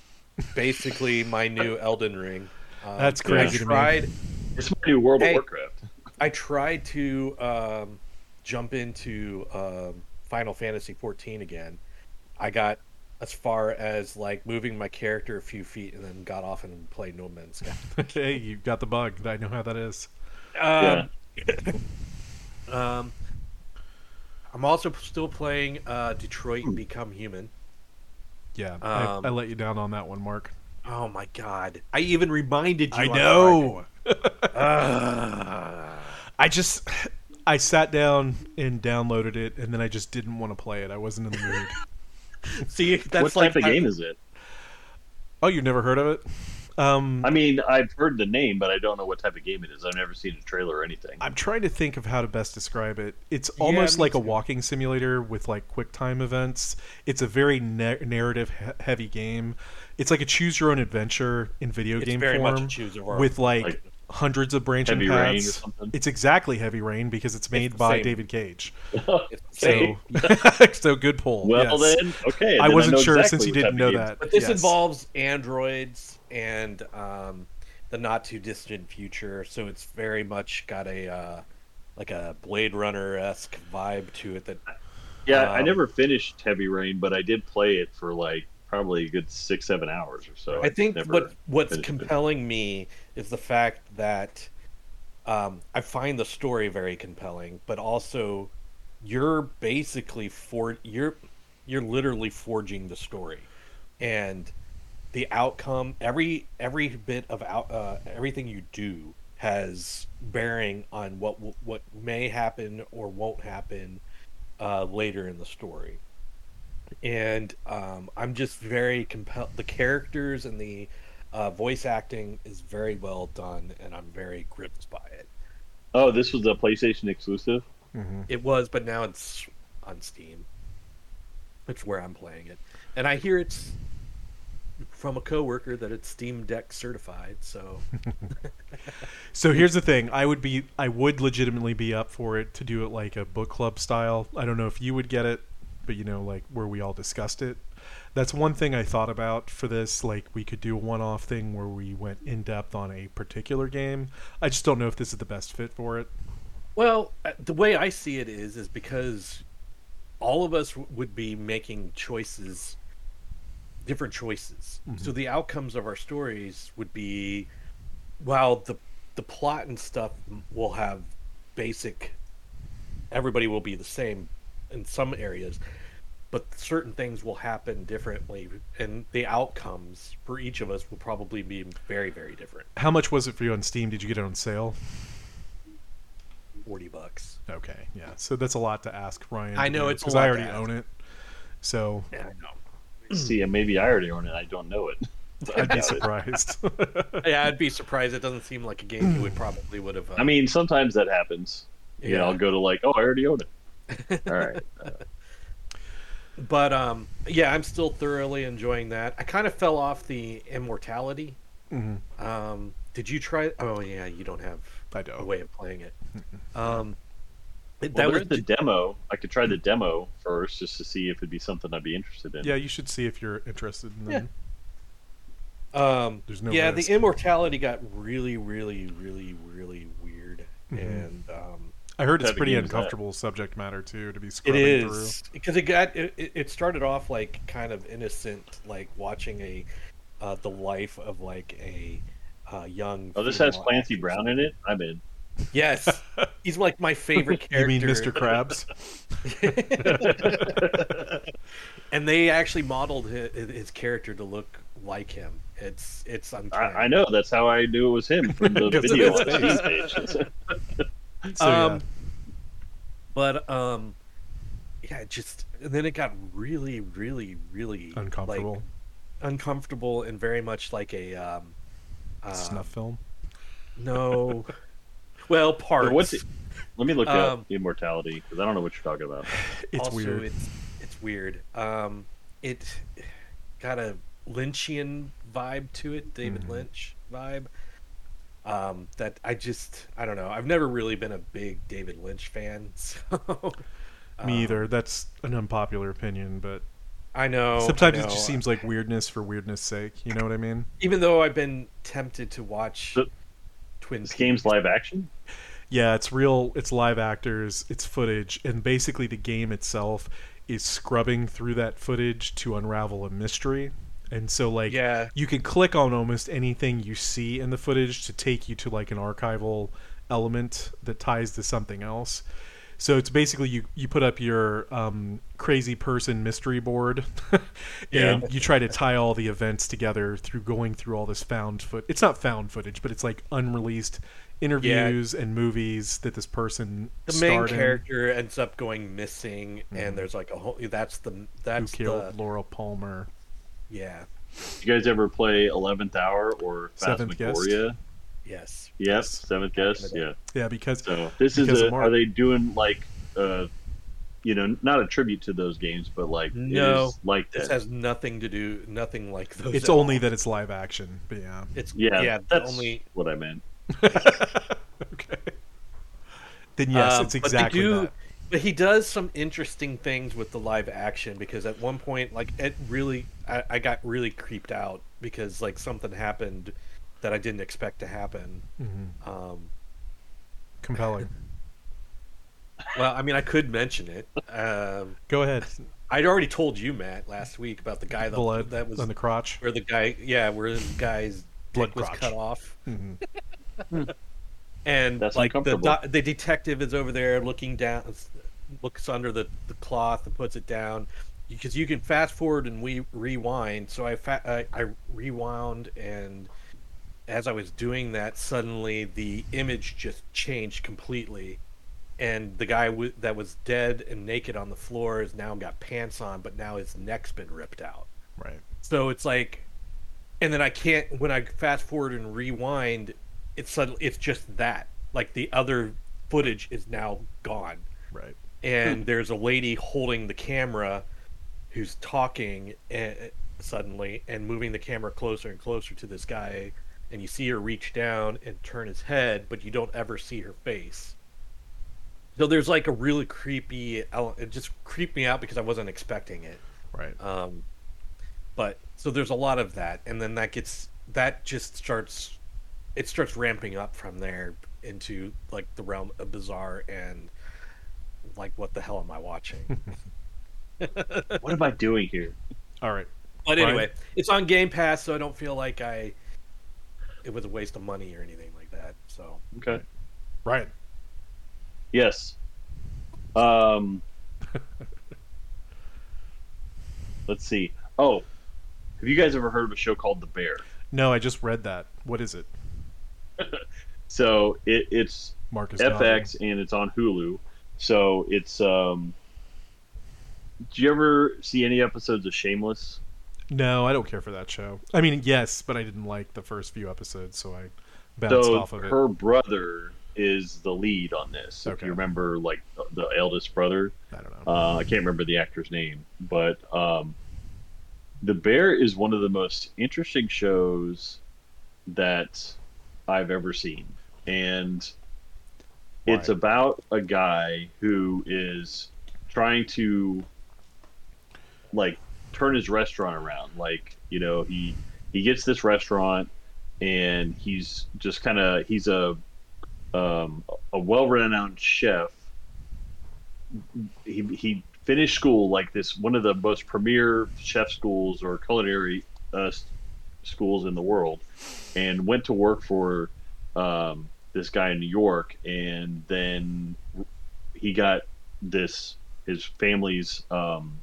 basically my new Elden Ring. Um, That's I crazy to me. tried. It's my new World Hey. of Warcraft. I tried to um, jump into um, Final Fantasy 14 again. I got as far as like moving my character a few feet, and then got off and played No Man's Sky. [LAUGHS] Okay, you got the bug. I know how that is. Um, [COUGHS] um, I'm also still playing uh, Detroit Become Human. Yeah, Um, I, I let you down on that one, Mark. Oh my god! I even reminded you. I know. Friday. [LAUGHS] Ah. I just I sat down and downloaded it, and then I just didn't want to play it. I wasn't in the mood. [LAUGHS] See, that's what like type of game is it? oh, you've never heard of it? Um, I mean, I've heard the name, but I don't know what type of game it is. I've never seen a trailer or anything. I'm trying to think of how to best describe it. It's almost me like a walking simulator with like quick time events. It's a very na- narrative he- heavy game. It's like a choose your own adventure in video It's game very much a form choose your own. with like, Like hundreds of branching Heavy Rain or paths. something? It's exactly Heavy Rain because it's made the by same. David Cage. [LAUGHS] So, [LAUGHS] so good pull. Well yes. then, okay. I then wasn't know sure exactly since you didn't know game- that. But this Yes. involves androids and um, the not too distant future, so it's very much got a uh, like a Blade Runner esque vibe to it. That Yeah, I Um, never finished Heavy Rain, but I did play it for like probably a good six, seven hours or so. I think what what's finished it. compelling me is the fact that um, I find the story very compelling, but also you're basically for you're you're literally forging the story, and the outcome every every bit of out uh, everything you do has bearing on what what may happen or won't happen uh, later in the story and um, I'm just very compelled. The characters and the uh, voice acting is very well done, and I'm very gripped by it. Oh, this was a PlayStation exclusive. hmm It was, but now it's on Steam. It's where I'm playing it, and I hear it's from a coworker that it's Steam Deck certified. So [LAUGHS] So here's the thing: I would be, I would legitimately be up for it to do it like a book club style. I don't know if you would get it, but you know, like where we all discussed it. That's one thing I thought about for this. Like we could do a one-off thing where we went in depth on a particular game. I just don't know if this is the best fit for it. Well, uh, the way I see it is, is because all of us would be making choices, different choices. So the outcomes of our stories would be, while the the plot and stuff will have basic, everybody will be the same in some areas, but certain things will happen differently, and the outcomes for each of us will probably be very, very different. How much was it for you on Steam? Did you get it on sale? Forty bucks. Okay, yeah. So that's a lot to ask, Ryan. I know it's a because lot I to already ask. own it. So Yeah, I know. See, and maybe I already own it. I don't know it. I [LAUGHS] I'd be doubt it. surprised. [LAUGHS] yeah, I'd be surprised. It doesn't seem like a game you would [SIGHS] probably would have. Uh, I mean, sometimes that happens. Yeah, Yeah. I'll go to like, oh, I already own it. [LAUGHS] All right. But um, yeah, I'm still thoroughly enjoying that. I kind of fell off the immortality. Mhm. Um, did you try? Oh yeah, you don't have I a don't. way of playing it. [LAUGHS] Um, Well, that was the demo. I could try the demo first just to see if it'd be something I'd be interested in. Yeah, you should see if you're interested in them. um, There's no yeah, risk. the immortality got really, really, really, really weird, Mhm. and um, I heard it's pretty game is that? uncomfortable subject matter too to be It scrubbing is because it got it, it it started off like kind of innocent, like watching a uh, the life of like a uh, young. Oh, this has Clancy actress. Brown in it. I'm in. Yes, [LAUGHS] he's like my favorite character. You mean Mr. Krabs? [LAUGHS] [LAUGHS] and they actually modeled his, his character to look like him. It's it's I, uncanny. I know. That's how I knew it was him from the 'Cause of video his on face. Steam page. So, yeah. um, but um, yeah, just and then it got really, really, really like, Uncomfortable uncomfortable and very much like a um, uh, snuff film. No. [LAUGHS] [LAUGHS] well, parts. What's it? Let me look Um, up Immortality because I don't know what you're talking about. [SIGHS] It's also, weird. It's it's weird. Um, it [SIGHS] got a Lynchian vibe to it, David Mhm. Lynch vibe. Um, that I just I don't know. I've never really been a big David Lynch fan, [LAUGHS] so Me um, either. That's an unpopular opinion, but I know. I sometimes it just seems like weirdness for weirdness sake. You know what I mean? Even though I've been tempted to watch So- Twin This Peaks. game's live action. Yeah, it's real. It's live actors. It's footage, and basically the game itself is scrubbing through that footage to unravel a mystery. And so, like, Yeah. you can click on almost anything you see in the footage to take you to like an archival element that ties to something else. So it's basically you you put up your um, crazy person mystery board, [LAUGHS] and Yeah. you try to tie all the events together through going through all this found foot. It's not found footage, but it's like unreleased interviews and movies that this person The main starred in. character ends up going missing, Mhm. and there's like a whole. That's the who that's killed the Laura Palmer. Yeah You guys ever play Eleventh Hour or Seventh Guest? Phasmagoria? yes Yes, Seventh Guest. Yeah. Yeah, because So this is Because of a. Are they doing like, uh, you know, not a tribute to those games, but like No, is like this has nothing to do nothing like those. it's at all. only that it's live action. But yeah, it's yeah, yeah that's only what I meant. [LAUGHS] okay. Then yes, Um, it's but they exactly do- that. But he does some interesting things with the live action because at one point, like it really, I, I got really creeped out because like something happened that I didn't expect to happen. hmm Um, Compelling. well, I mean, I could mention it. Um, Go ahead. I'd already told you, Matt, last week about the guy that, Blood that was on the crotch. where the guy, yeah, where the guy's Blood dick was crotch. cut off, Mhm. And That's like the uncomfortable. doc- the detective is over there looking down, looks under the, the cloth and puts it down, because you can fast forward and we rewind. So I, fa- I I rewound, and as I was doing that, suddenly the image just changed completely. And the guy w- that was dead and naked on the floor has now got pants on, but now his neck's been ripped out. Right. So it's like, and then I can't when I fast forward and rewind, it's suddenly it's just that like the other footage is now gone, Right. and there's a lady holding the camera, who's talking and, suddenly and moving the camera closer and closer to this guy, and you see her reach down and turn his head, but you don't ever see her face. So there's like a really creepy. ele- It just creeped me out because I wasn't expecting it. Right. Um, but so there's a lot of that, and then that gets that just starts it starts ramping up from there into like the realm of bizarre and like what the hell am I watching? [LAUGHS] What am I doing here? All right. but Brian? anyway, it's on Game Pass, so I don't feel like I it was a waste of money or anything like that. So Okay. Ryan. Yes. Um. [LAUGHS] let's see. Oh, have you guys ever heard of a show called The Bear? No, I just read that. What is it? [LAUGHS] So it, it's Marcus. FX and it's on Hulu. So it's um. Did you ever see any episodes of Shameless? No, I don't care for that show. I mean, yes, but I didn't like the first few episodes, so I bounced so off of it. her brother is the lead on this. If you remember, like the eldest brother, I don't know. uh, I can't remember the actor's name, but um, the Bear is one of the most interesting shows that I've ever seen, and it's about a guy who is trying to like turn his restaurant around. Like you know, he he gets this restaurant, and he's just kind of he's a um, a well-renowned chef. He he finished school like this one of the most premier chef schools or culinary uh, schools in the world, and went to work for um, this guy in New York, and then he got this his family's um,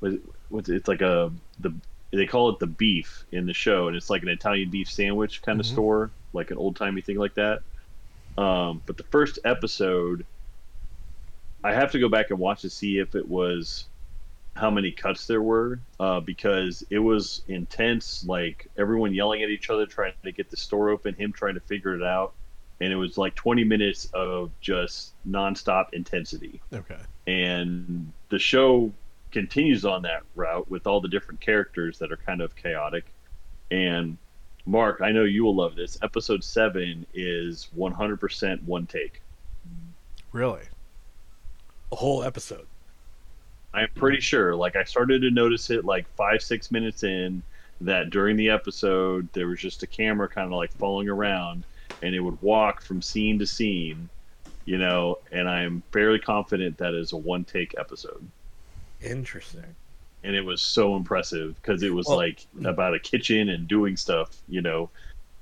what- what's it- it's like a the they call it the beef in the show, and it's like an Italian beef sandwich kind of Mhm. store, like an old timey thing like that. Um, but the first episode, I have to go back and watch to see if it was how many cuts there were, uh, because it was intense. Like everyone yelling at each other, trying to get the store open, him trying to figure it out, and it was like 20 minutes of just nonstop intensity okay. and the show continues on that route with all the different characters that are kind of chaotic and mark i know you will love this episode 7 is 100% one take Really? a whole episode. I'm pretty sure like i started to notice it like five six minutes in that during the episode there was just a camera kind of like following around and it would walk from scene to scene you know and i'm fairly confident that is a one take episode Interesting. and it was so impressive because it was Well- like about a kitchen and doing stuff, you know,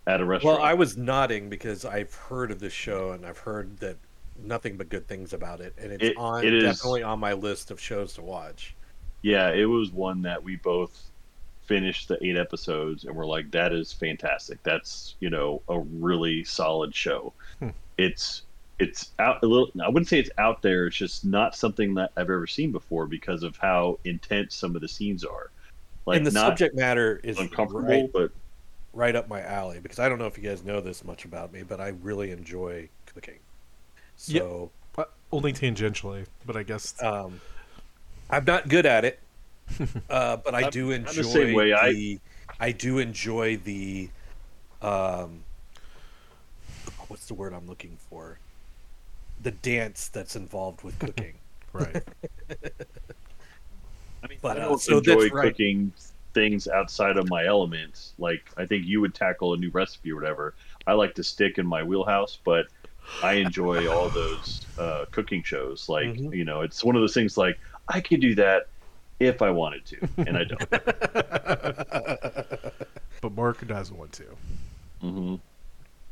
at a restaurant. Well, I was nodding because I've heard of this show and I've heard that nothing but good things about it, and it's It- on it is- definitely on my list of shows to watch. yeah, it was one that we both finished the eight episodes and we're like, that is fantastic. That's you know a really solid show. Hmm. It's it's out a little. I wouldn't say it's out there. It's just not something that I've ever seen before because of how intense some of the scenes are. Like and the not subject matter is uncomfortable, right, but right up my alley because I don't know if you guys know this much about me, but I really enjoy cooking. Yeah. So Uh, only tangentially, but I guess um, I'm not good at it, [LAUGHS] uh, but I I'm- do I'm the enjoy same way. I- the. I do enjoy the. Um, what's the word I'm looking for? The dance that's involved with [LAUGHS] cooking. right. I mean, But, I uh, don't so enjoy that's right. cooking things outside of my element. Like I think you would tackle a new recipe or whatever. I like to stick in my wheelhouse, but I enjoy all those uh, cooking shows. Like Mhm. you know, it's one of those things. Like I could do that if I wanted to, and I don't. [LAUGHS] but Mark does want to. Mm-hmm.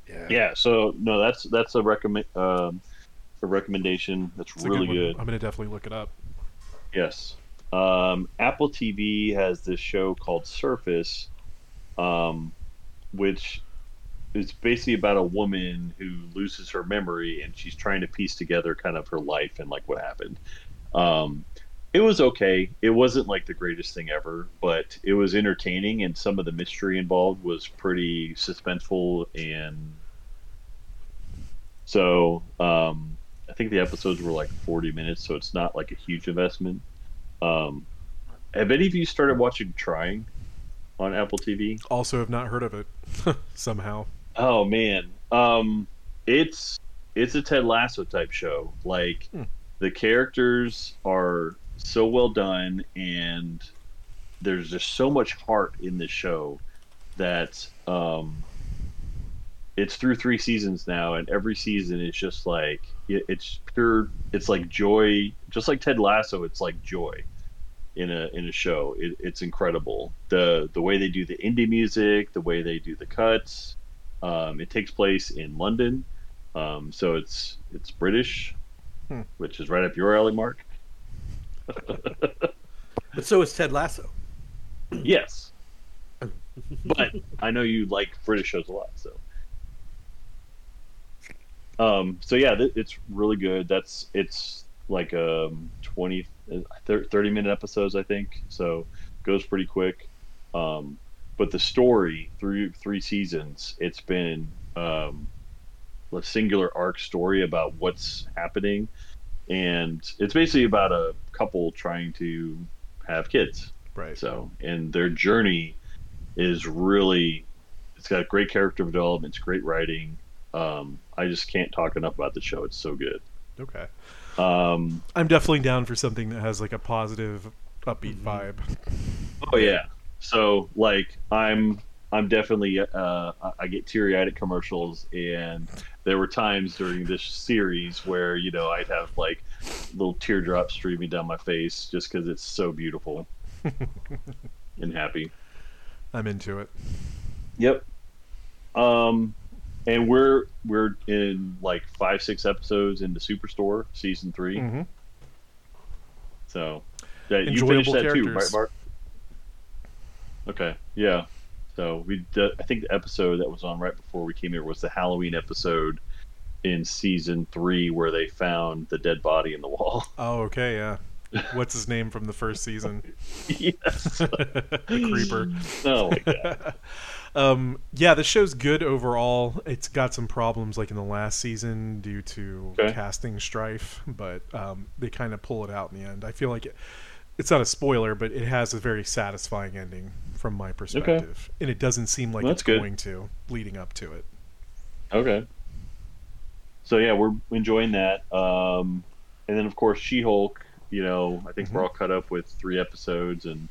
Yeah. Yeah. So no, that's that's a recommend um, a recommendation. That's It's a really one. good. I'm gonna definitely look it up. Yes. Um, Apple TV has this show called Surface, um, which is basically about a woman who loses her memory and she's trying to piece together kind of her life and like what happened. Um, it was okay. It wasn't like the greatest thing ever, but it was entertaining and some of the mystery involved was pretty suspenseful and so um, I think the episodes were like 40 minutes, so it's not like a huge investment. Um, have any of you started watching Trying on Apple TV? Also, have not heard of it [LAUGHS] somehow. Oh man, um, it's it's a Ted Lasso type show. Like Hmm. the characters are so well done, and there's just so much heart in the show that um, it's through three seasons now, and every season is just like it, it's pure. It's like joy, just like Ted Lasso. It's like joy in a in a show. It, it's incredible. the The way they do the indie music, the way they do the cuts. Um, it takes place in London, um, so it's it's British, Hmm. which is right up your alley, Mark. [LAUGHS] But so is Ted Lasso. Yes, but I know you like British shows a lot, so. Um, so yeah, th- it's really good. That's it's like um 20 uh, 30 minute episodes I think. So goes pretty quick. Um but the story through three seasons, it's been um a singular arc story about what's happening and it's basically about a couple trying to have kids. Right. So, and their journey is really, it's got great character development, it's great writing. Um, I just can't talk enough about the show. It's so good. Okay. Um, I'm definitely down for something that has like a positive, upbeat Mm-hmm. vibe. oh yeah. So like I'm, I'm definitely, uh, I- get teary eyed at commercials, and there were times during this series where you know I'd have like little teardrops streaming down my face just because it's so beautiful [LAUGHS] and happy. I'm into it. Yep. Um, and we're we're in like five six episodes into Superstore season 3 hmm So yeah, you finished that too, right. Mark? Okay, yeah. So we I think the episode that was on right before we came here was the Halloween episode in season three where they found the dead body in the wall. [LAUGHS] Oh, okay, yeah. What's his name from the first season? [LAUGHS] yes. [LAUGHS] the creeper. Oh my god. Um, yeah, the show's good overall. It's got some problems like in the last season due to Okay. casting strife, but um, they kind of pull it out in the end. I feel like it, it's not a spoiler, but it has a very satisfying ending from my perspective, and it doesn't seem like Well, it's good. going to leading up to it. Okay. So yeah, we're enjoying that. Um, and then of course She-Hulk. You know, I think Mhm. we're all cut up with three episodes, and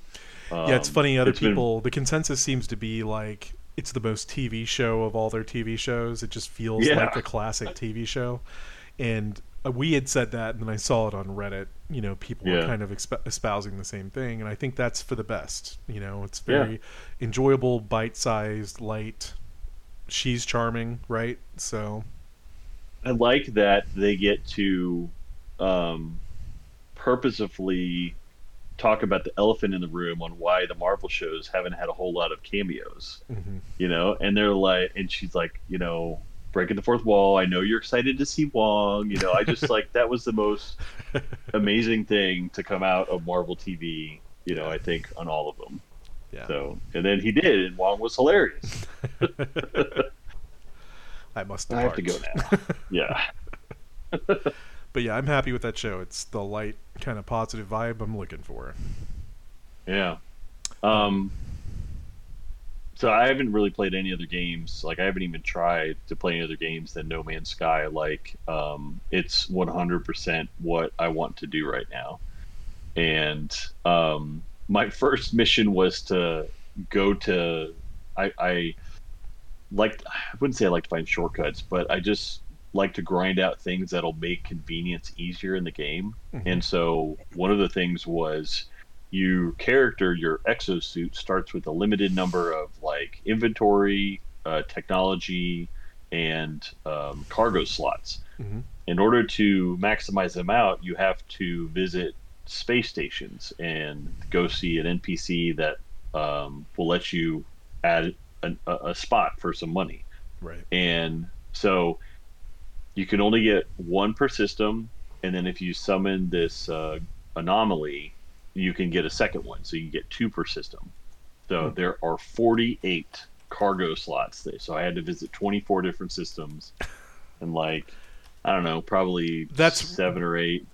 um, yeah, it's funny. Other it's been- people, the consensus seems to be like it's the most TV show of all their TV shows. It just feels Yeah. like a classic TV show. And we had said that, and then I saw it on Reddit. You know, people were kind of exp- espousing the same thing, and I think that's for the best. You know, it's Yeah. very enjoyable, bite-sized, light. She's charming, right? So I like that they get to um, purposefully talk about the elephant in the room on why the Marvel shows haven't had a whole lot of cameos. mhm. You know, and they're like, and she's like, you know, breaking the fourth wall. I know you're excited to see Wong. You know, I just like that was the most [LAUGHS] amazing thing to come out of Marvel TV. You know, I think on all of them. yeah. So, and then he did, and Wong was hilarious. [LAUGHS] [LAUGHS] I must. I have to go now. Yeah. But yeah, I'm happy with that show. It's the light, kind of positive vibe I'm looking for. Yeah. Um. So I haven't really played any other games. Like I haven't even tried to play any other games than No Man's Sky. Like, um, it's 100% what I want to do right now. And um, my [LAUGHS] first mission was to go to. I, I like. I wouldn't say I like to find shortcuts, but I just like to grind out things that'll make convenience easier in the game. Mhm. And so one of the things was your character, your exosuit starts with a limited number of like inventory, uh, technology, and um, cargo slots. Mhm. In order to maximize them out, you have to visit space stations and go see an NPC that um, will let you add a, a spot for some money. Right. And so you can only get one per system, and then if you summon this uh, anomaly, you can get a second one. So you can get two per system. So Hmm. there are 48 cargo slots there. So I had to visit 24 different systems, [LAUGHS] and like I don't know, probably That's- seven or eight.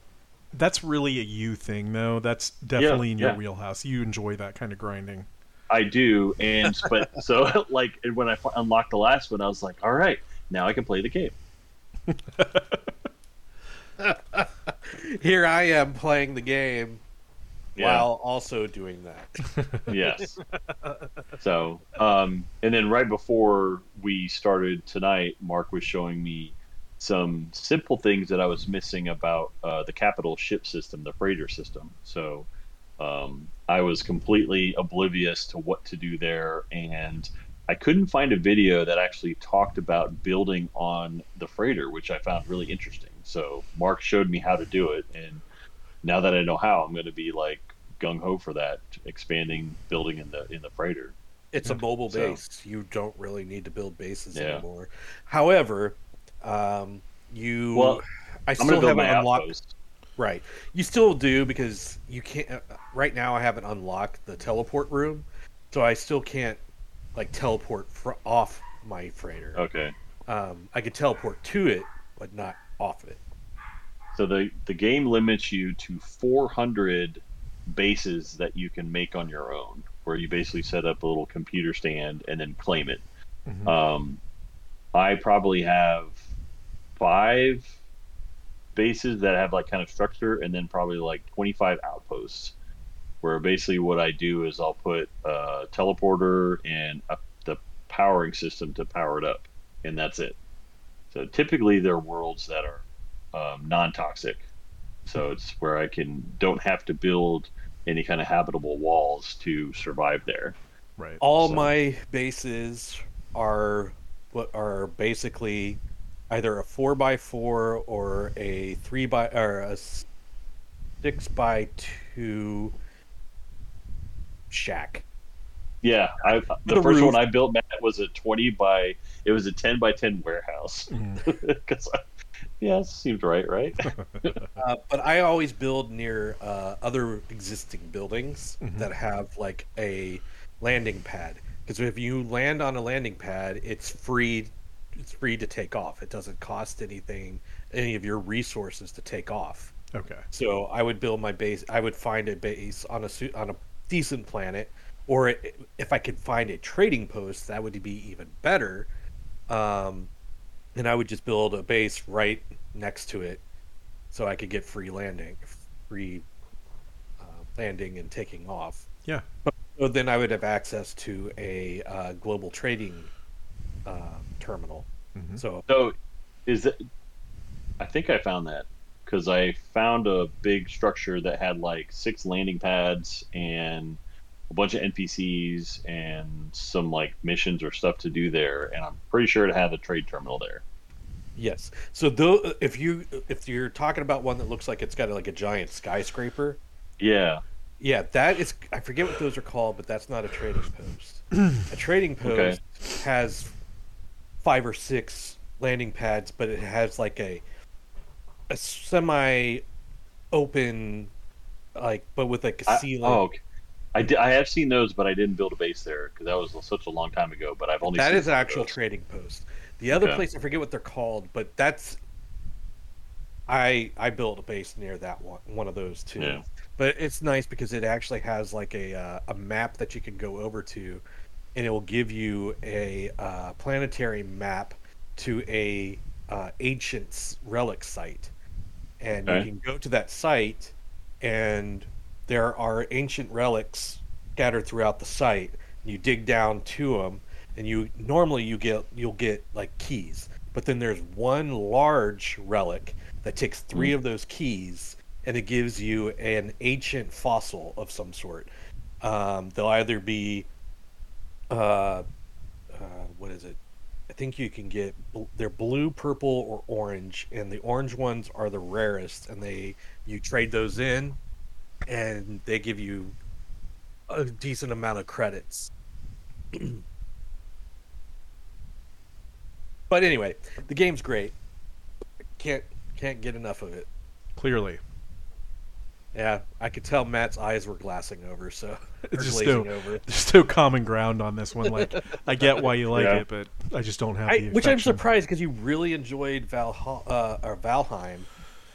That's really a you thing, though. That's definitely in your yeah. wheelhouse. You enjoy that kind of grinding. I do, and [LAUGHS] but so [LAUGHS] like when I unlocked the last one, I was like, all right, now I can play the game. Here I am playing the game Yeah. while also doing that. [LAUGHS] yes. [LAUGHS] So, um, and then right before we started tonight, Mark was showing me some simple things that I was missing about uh, the capital ship system, the freighter system. So, um, I was completely oblivious to what to do there, and I couldn't find a video that actually talked about building on the freighter, which I found really interesting. So, Mark showed me how to do it, and now that I know how, I'm going to be like gung ho for that, expanding building in the in the freighter. It's a mobile So- base. You don't really need to build bases Yeah. anymore. However, um, you Well, I still going to build haven't my unlocked outpost. Right. You still do because you can't. Uh, right now, I haven't unlocked the teleport room, so I still can't like teleport fr- off my freighter. Okay. Um, I could teleport to it, but not off it. So the the game limits you to 400 bases that you can make on your own, where you basically set up a little computer stand and then claim it. Mhm. Um, I probably have five bases that have like kind of structure, and then probably like 25 outposts. Where basically what I do is I'll put a teleporter and a, the powering system to power it up, and that's it. So typically they're worlds that are um, non-toxic, so it's where I can don't have to build any kind of habitable walls to survive there. Right. All So- my bases are what are basically either a four by four or a three by or a six by two shack. Yeah, I the, The first roof. one I built Matt was a twenty by it was a ten by ten warehouse. Mhm. [LAUGHS] 'Cause I- yeah, it seemed right, right? [LAUGHS] Uh, but I always build near uh, other existing buildings Mhm. that have like a landing pad. Because if you land on a landing pad, it's free. It's free to take off. It doesn't cost anything, any of your resources to take off. Okay. So I would build my base. I would find a base on a suit on a decent planet, or i- if I could find a trading post, that would be even better. Um, and I would just build a base right next to it, so I could get free landing, free uh, landing and taking off. Yeah. So then I would have access to a uh, global trading uh, terminal. Mhm. So So, is it? I think I found that because I found a big structure that had like six landing pads and a bunch of NPCs and some like missions or stuff to do there, and I'm pretty sure it had a trade terminal there. Yes. So though, if you if you're talking about one that looks like it's got like a giant skyscraper, Yeah, yeah, that is. I forget what those are called, but that's not a trading post. [CLEARS THROAT] a trading post has five or six landing pads, but it has like a a semi open, like, but with like a ceiling. oh, okay. I did, I have seen those, but I didn't build a base there because that was such a long time ago. But I've only that is an actual those. trading post. The other Okay. place I forget what they're called, but that's I I built a base near that one one of those too. Yeah. But it's nice because it actually has like a uh, a map that you can go over to, and it will give you a uh, planetary map to a uh, ancient relic site, and Okay. you can go to that site, and there are ancient relics scattered throughout the site. You dig down to them, and you normally you get you'll get like keys. but then there's one large relic that takes three of those keys and it gives you an ancient fossil of some sort. Um, they'll either be, uh, uh, what is it? I think you can get they're blue, purple, or orange, and the orange ones are the rarest, and they you trade those in, and they give you a decent amount of credits. [CLEARS THROAT] but anyway, the game's great. Can't can't get enough of it. Clearly, Yeah, I could tell Matt's eyes were glassing over, so [LAUGHS] it's [LAUGHS] just glazing no, over. [LAUGHS] there's no common ground on this one. Like, I get why you like Yeah. it, but I just don't have I, the. which I'm surprised because you really enjoyed Val uh, or Valheim,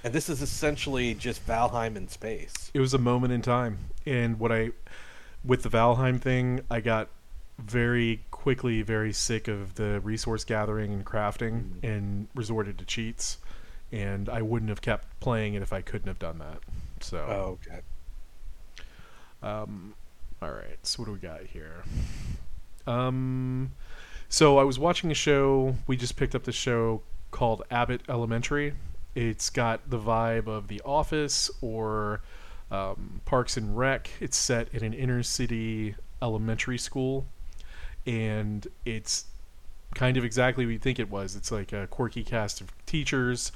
and this is essentially just Valheim in space. It was a moment in time, and what I, with the Valheim thing, I got very quickly very sick of the resource gathering and crafting, Mhm. and resorted to cheats, and I wouldn't have kept playing it if I couldn't have done that. So. Oh, okay. Um, all right. So what do we got here? Um, so I was watching a show. We just picked up the show called Abbott Elementary. It's got the vibe of The Office or um, Parks and Rec. It's set in an inner city elementary school, and it's kind of exactly what you think it was. It's like a quirky cast of teachers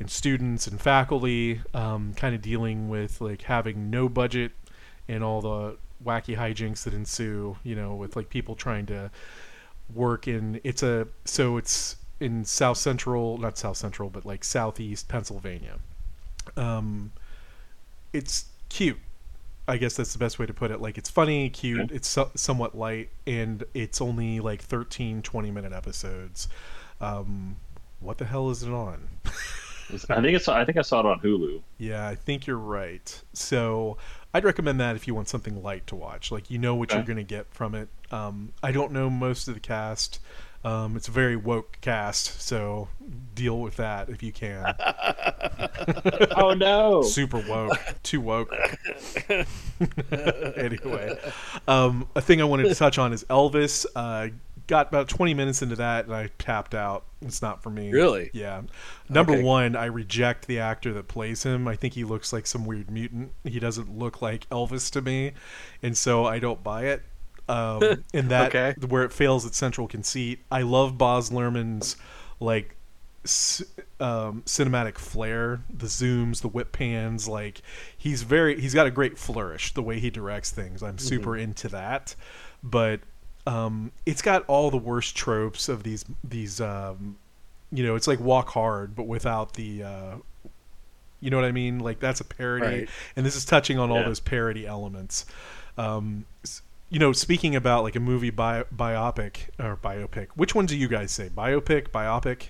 and students and faculty, um, kind of dealing with like having no budget and all the wacky hijinks that ensue. You know, with like people trying to work in. It's a so it's in South Central, not South Central, but like Southeast Pennsylvania. Um, it's cute. I guess that's the best way to put it. Like it's funny, cute, it's so- somewhat light, and it's only like 13, 20 minute episodes. Um, what the hell is it on? I think it's. I think I saw it on Hulu. Yeah, I think you're right. So I'd recommend that if you want something light to watch. Like you know what you're going to get from it. Um, I don't know most of the cast. Um, it's a very woke cast, so deal with that if you can. [LAUGHS] Oh no! Super woke, too woke. [LAUGHS] anyway, um, a thing I wanted to touch on is Elvis. Uh, got about 20 minutes into that and I tapped out. It's not for me. Really? Yeah. Number Okay. one, I reject the actor that plays him. I think he looks like some weird mutant. He doesn't look like Elvis to me, and so I don't buy it. Um, [LAUGHS] and that Okay. where it fails its central conceit. I love Baz Luhrmann's like c- um, cinematic flair, the zooms, the whip pans. Like he's very, he's got a great flourish the way he directs things. I'm super into that, but um, it's got all the worst tropes of these these. Um, you know, it's like Walk Hard, but without the. Uh, you know what I mean? Like that's a parody, Right. and this is touching on all Yeah. those parody elements. Um, you know, speaking about like a movie bio, biopic or biopic, which one do you guys say? Biopic, biopic?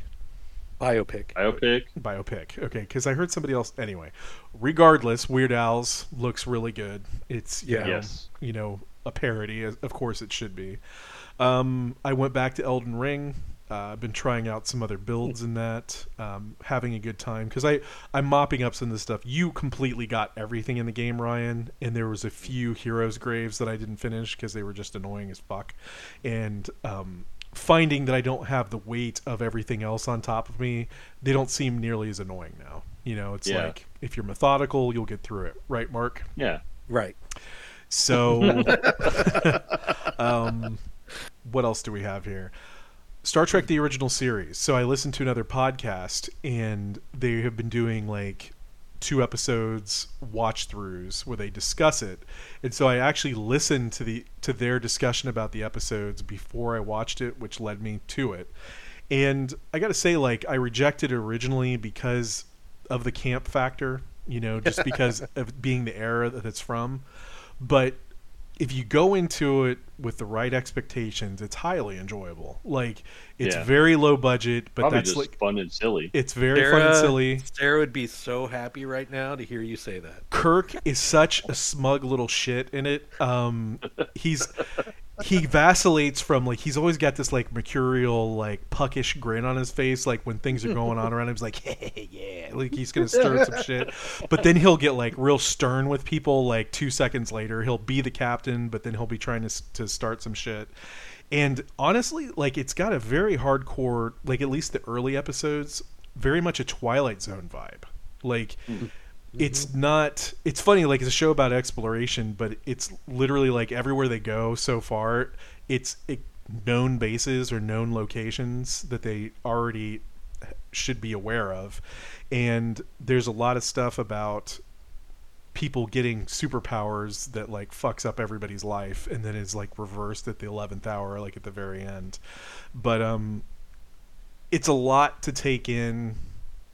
Biopic. Biopic. biopic. Okay, because I heard somebody else. Anyway, regardless, Weird Al's looks really good. It's you Yeah. know, Yes. you know a parody. Of course, it should be. Um, I went back to Elden Ring. Uh, I've been trying out some other builds in that, um, having a good time because I I'm mopping up some of this stuff. You completely got everything in the game, Ryan, and there was a few heroes' graves that I didn't finish because they were just annoying as fuck, and um, finding that I don't have the weight of everything else on top of me, they don't seem nearly as annoying now. You know, it's Yeah. like if you're methodical, you'll get through it, right, Mark? Yeah. Right. So, [LAUGHS] [LAUGHS] um, what else do we have here? Star Trek: The Original Series. So I listened to another podcast, and they have been doing like two episodes watch throughs where they discuss it. And so I actually listened to the to their discussion about the episodes before I watched it, which led me to it. And I got to say, like, I rejected it originally because of the camp factor, you know, just because [LAUGHS] of being the era that it's from. But if you go into it with the right expectations, it's highly enjoyable. Like, it's Yeah. very low budget, but Probably that's just like fun and silly. it's very fun and silly. Sarah would be so happy right now to hear you say that. Kirk is such a smug little shit in it. Um, he's he vacillates from like he's always got this like mercurial like puckish grin on his face like when things are going on around him he's like [LAUGHS] yeah [LAUGHS] like he's gonna stir some [LAUGHS] shit. But then he'll get like real stern with people like two seconds later. He'll be the captain but then he'll be trying to, to start some shit. And honestly, like it's got a very hardcore, like at least the early episodes, very much a Twilight Zone vibe. Like mm-hmm. it's mm-hmm. not it's funny like it's a show about exploration, but it's literally like everywhere they go so far, it's it, known bases or known locations that they already should be aware of. And there's a lot of stuff about people getting superpowers that like fucks up everybody's life and then is like reversed at the 11th hour like at the very end but um it's a lot to take in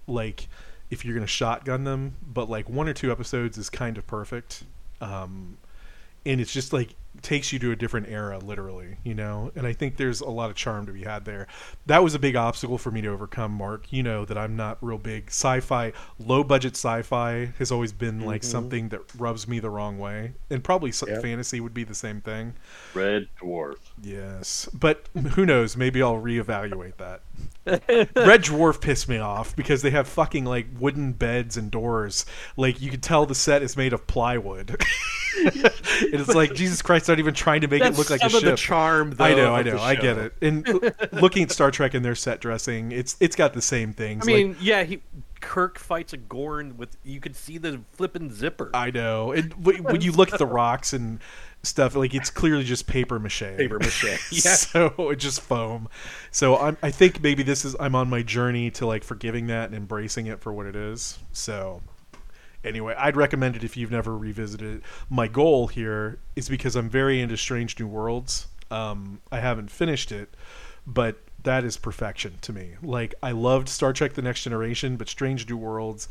like if you're gonna shotgun them but like one or two episodes is kind of perfect um and it's just like takes you to a different era literally you know? And i think there's a lot of charm to be had there. That was a big obstacle for me to overcome mark. You know that i'm not real big sci-fi. Low budget sci-fi has always been like Mhm. something that rubs me the wrong way. And probably s Yep. fantasy would be the same thing. Red Dwarf. yes. But who knows? Maybe i'll reevaluate that [LAUGHS] red dwarf pissed me off because they have fucking like wooden beds and doors like you could tell the set is made of plywood and [LAUGHS] it's like jesus christ not even trying to make That's it look like some a of the charm. Though, I know, I know, I get it. And looking at Star Trek and their set dressing, it's it's got the same things. I mean, yeah, he Kirk fights a Gorn with you could see the flipping zipper. I know. And when you look at the rocks and stuff, like it's clearly just paper mache. Paper mache. [LAUGHS] Yeah. so it's [LAUGHS] just foam. So I'm, I think maybe this is I'm on my journey to like forgiving that and embracing it for what it is. So anyway, I'd recommend it if you've never revisited it. My goal here is because I'm very into Strange New Worlds. Um, I haven't finished it, but that is perfection to me. Like I loved Star Trek: The Next Generation, but Strange New Worlds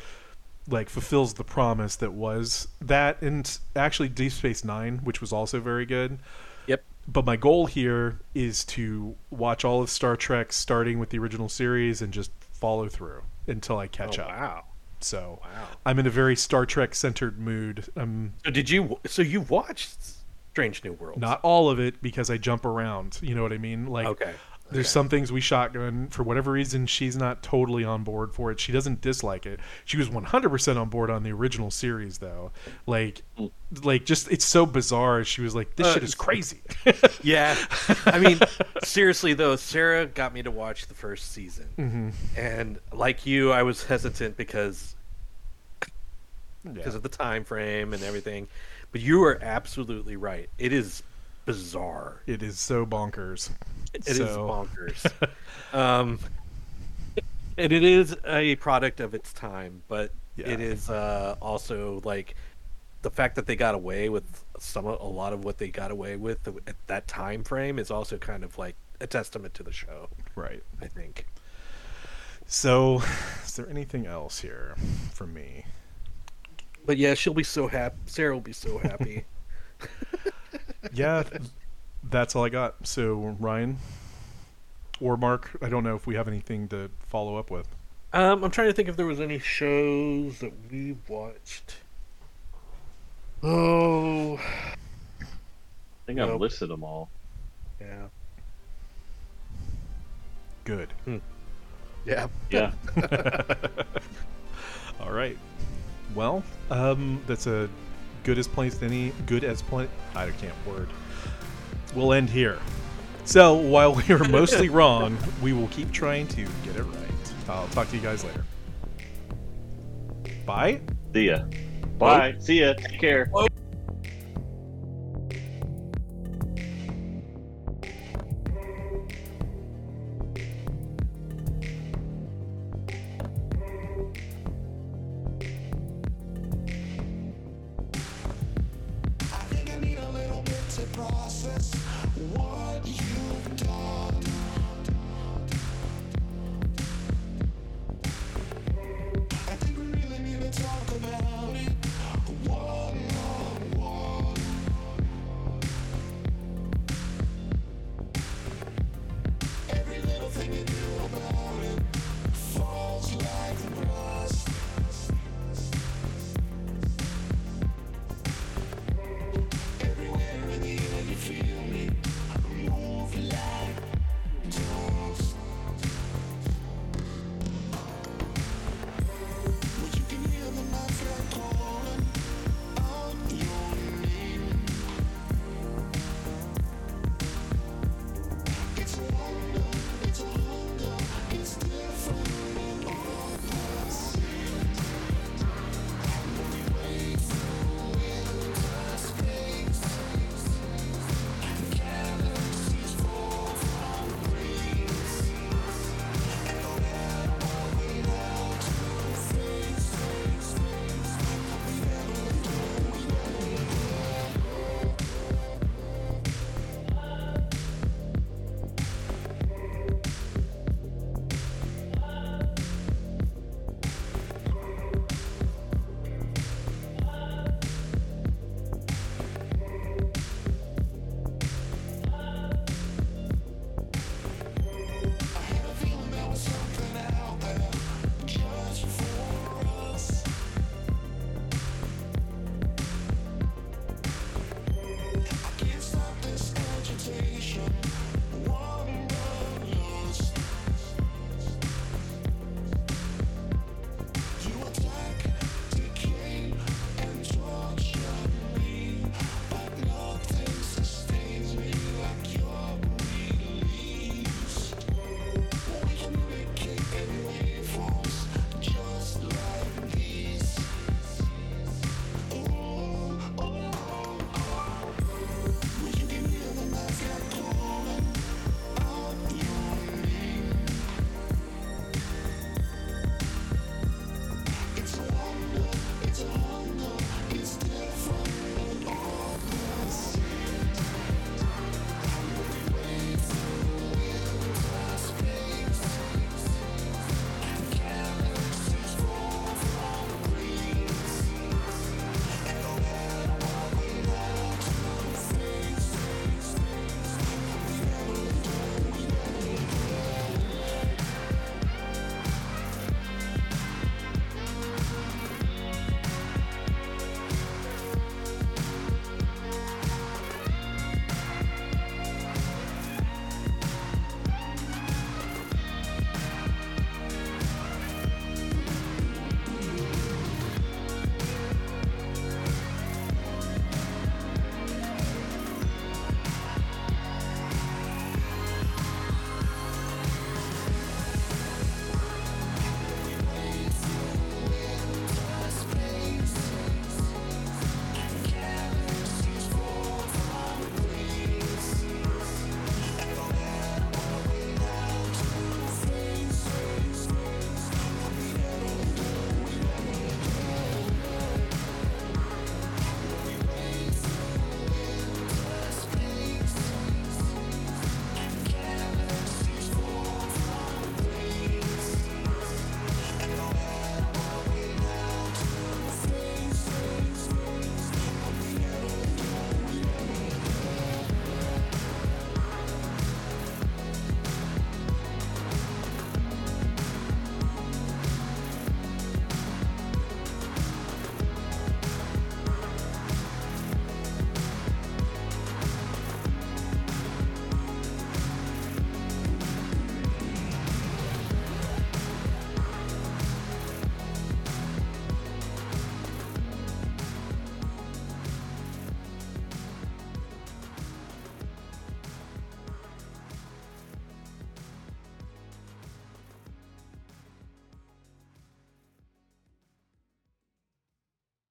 like fulfills the promise that was that, and actually Deep Space Nine, which was also very good Yep. but my goal here is to watch all of Star Trek starting with the original series and just follow through until I catch oh, up. wow. So Wow. I'm in a very Star Trek centered mood. I'm So did you? So you watched Strange New Worlds? not all of it because I jump around. You know what I mean? Like okay. There's some things we shotgun for whatever reason she's not totally on board for it. She doesn't dislike it. She was 100% on board on the original series though. Like like just it's so bizarre. She was like this Uh, shit is [LAUGHS] crazy. Yeah. I mean, [LAUGHS] seriously though, Sarah got me to watch the first season, Mm-hmm. and like you, I was hesitant because Yeah. because of the time frame and everything. But you are absolutely right. It is bizarre. It is so bonkers. [LAUGHS] It is So- bonkers. [LAUGHS] um, and it is a product of its time, but Yeah. it is uh, also like the fact that they got away with some a lot of what they got away with at that time frame is also kind of like a testament to the show. Right. I think. So, is there anything else here for me? But yeah, she'll be so happy. Sarah will be so happy. [LAUGHS] Yeah, that's all I got. So, Ryan or Mark, I don't know if we have anything to follow up with. um, I'm trying to think if there was any shows that we watched. Oh, I think I've Nope. listed them all. yeah, Good. yeah. Yeah. [LAUGHS] All right. Well, um, that's a good as placed any good as plenty. I can't word. We'll end here. So while we are mostly [LAUGHS] wrong, we will keep trying to get it right. I'll talk to you guys later. Bye. See ya. Bye. See ya. Take care. Oh.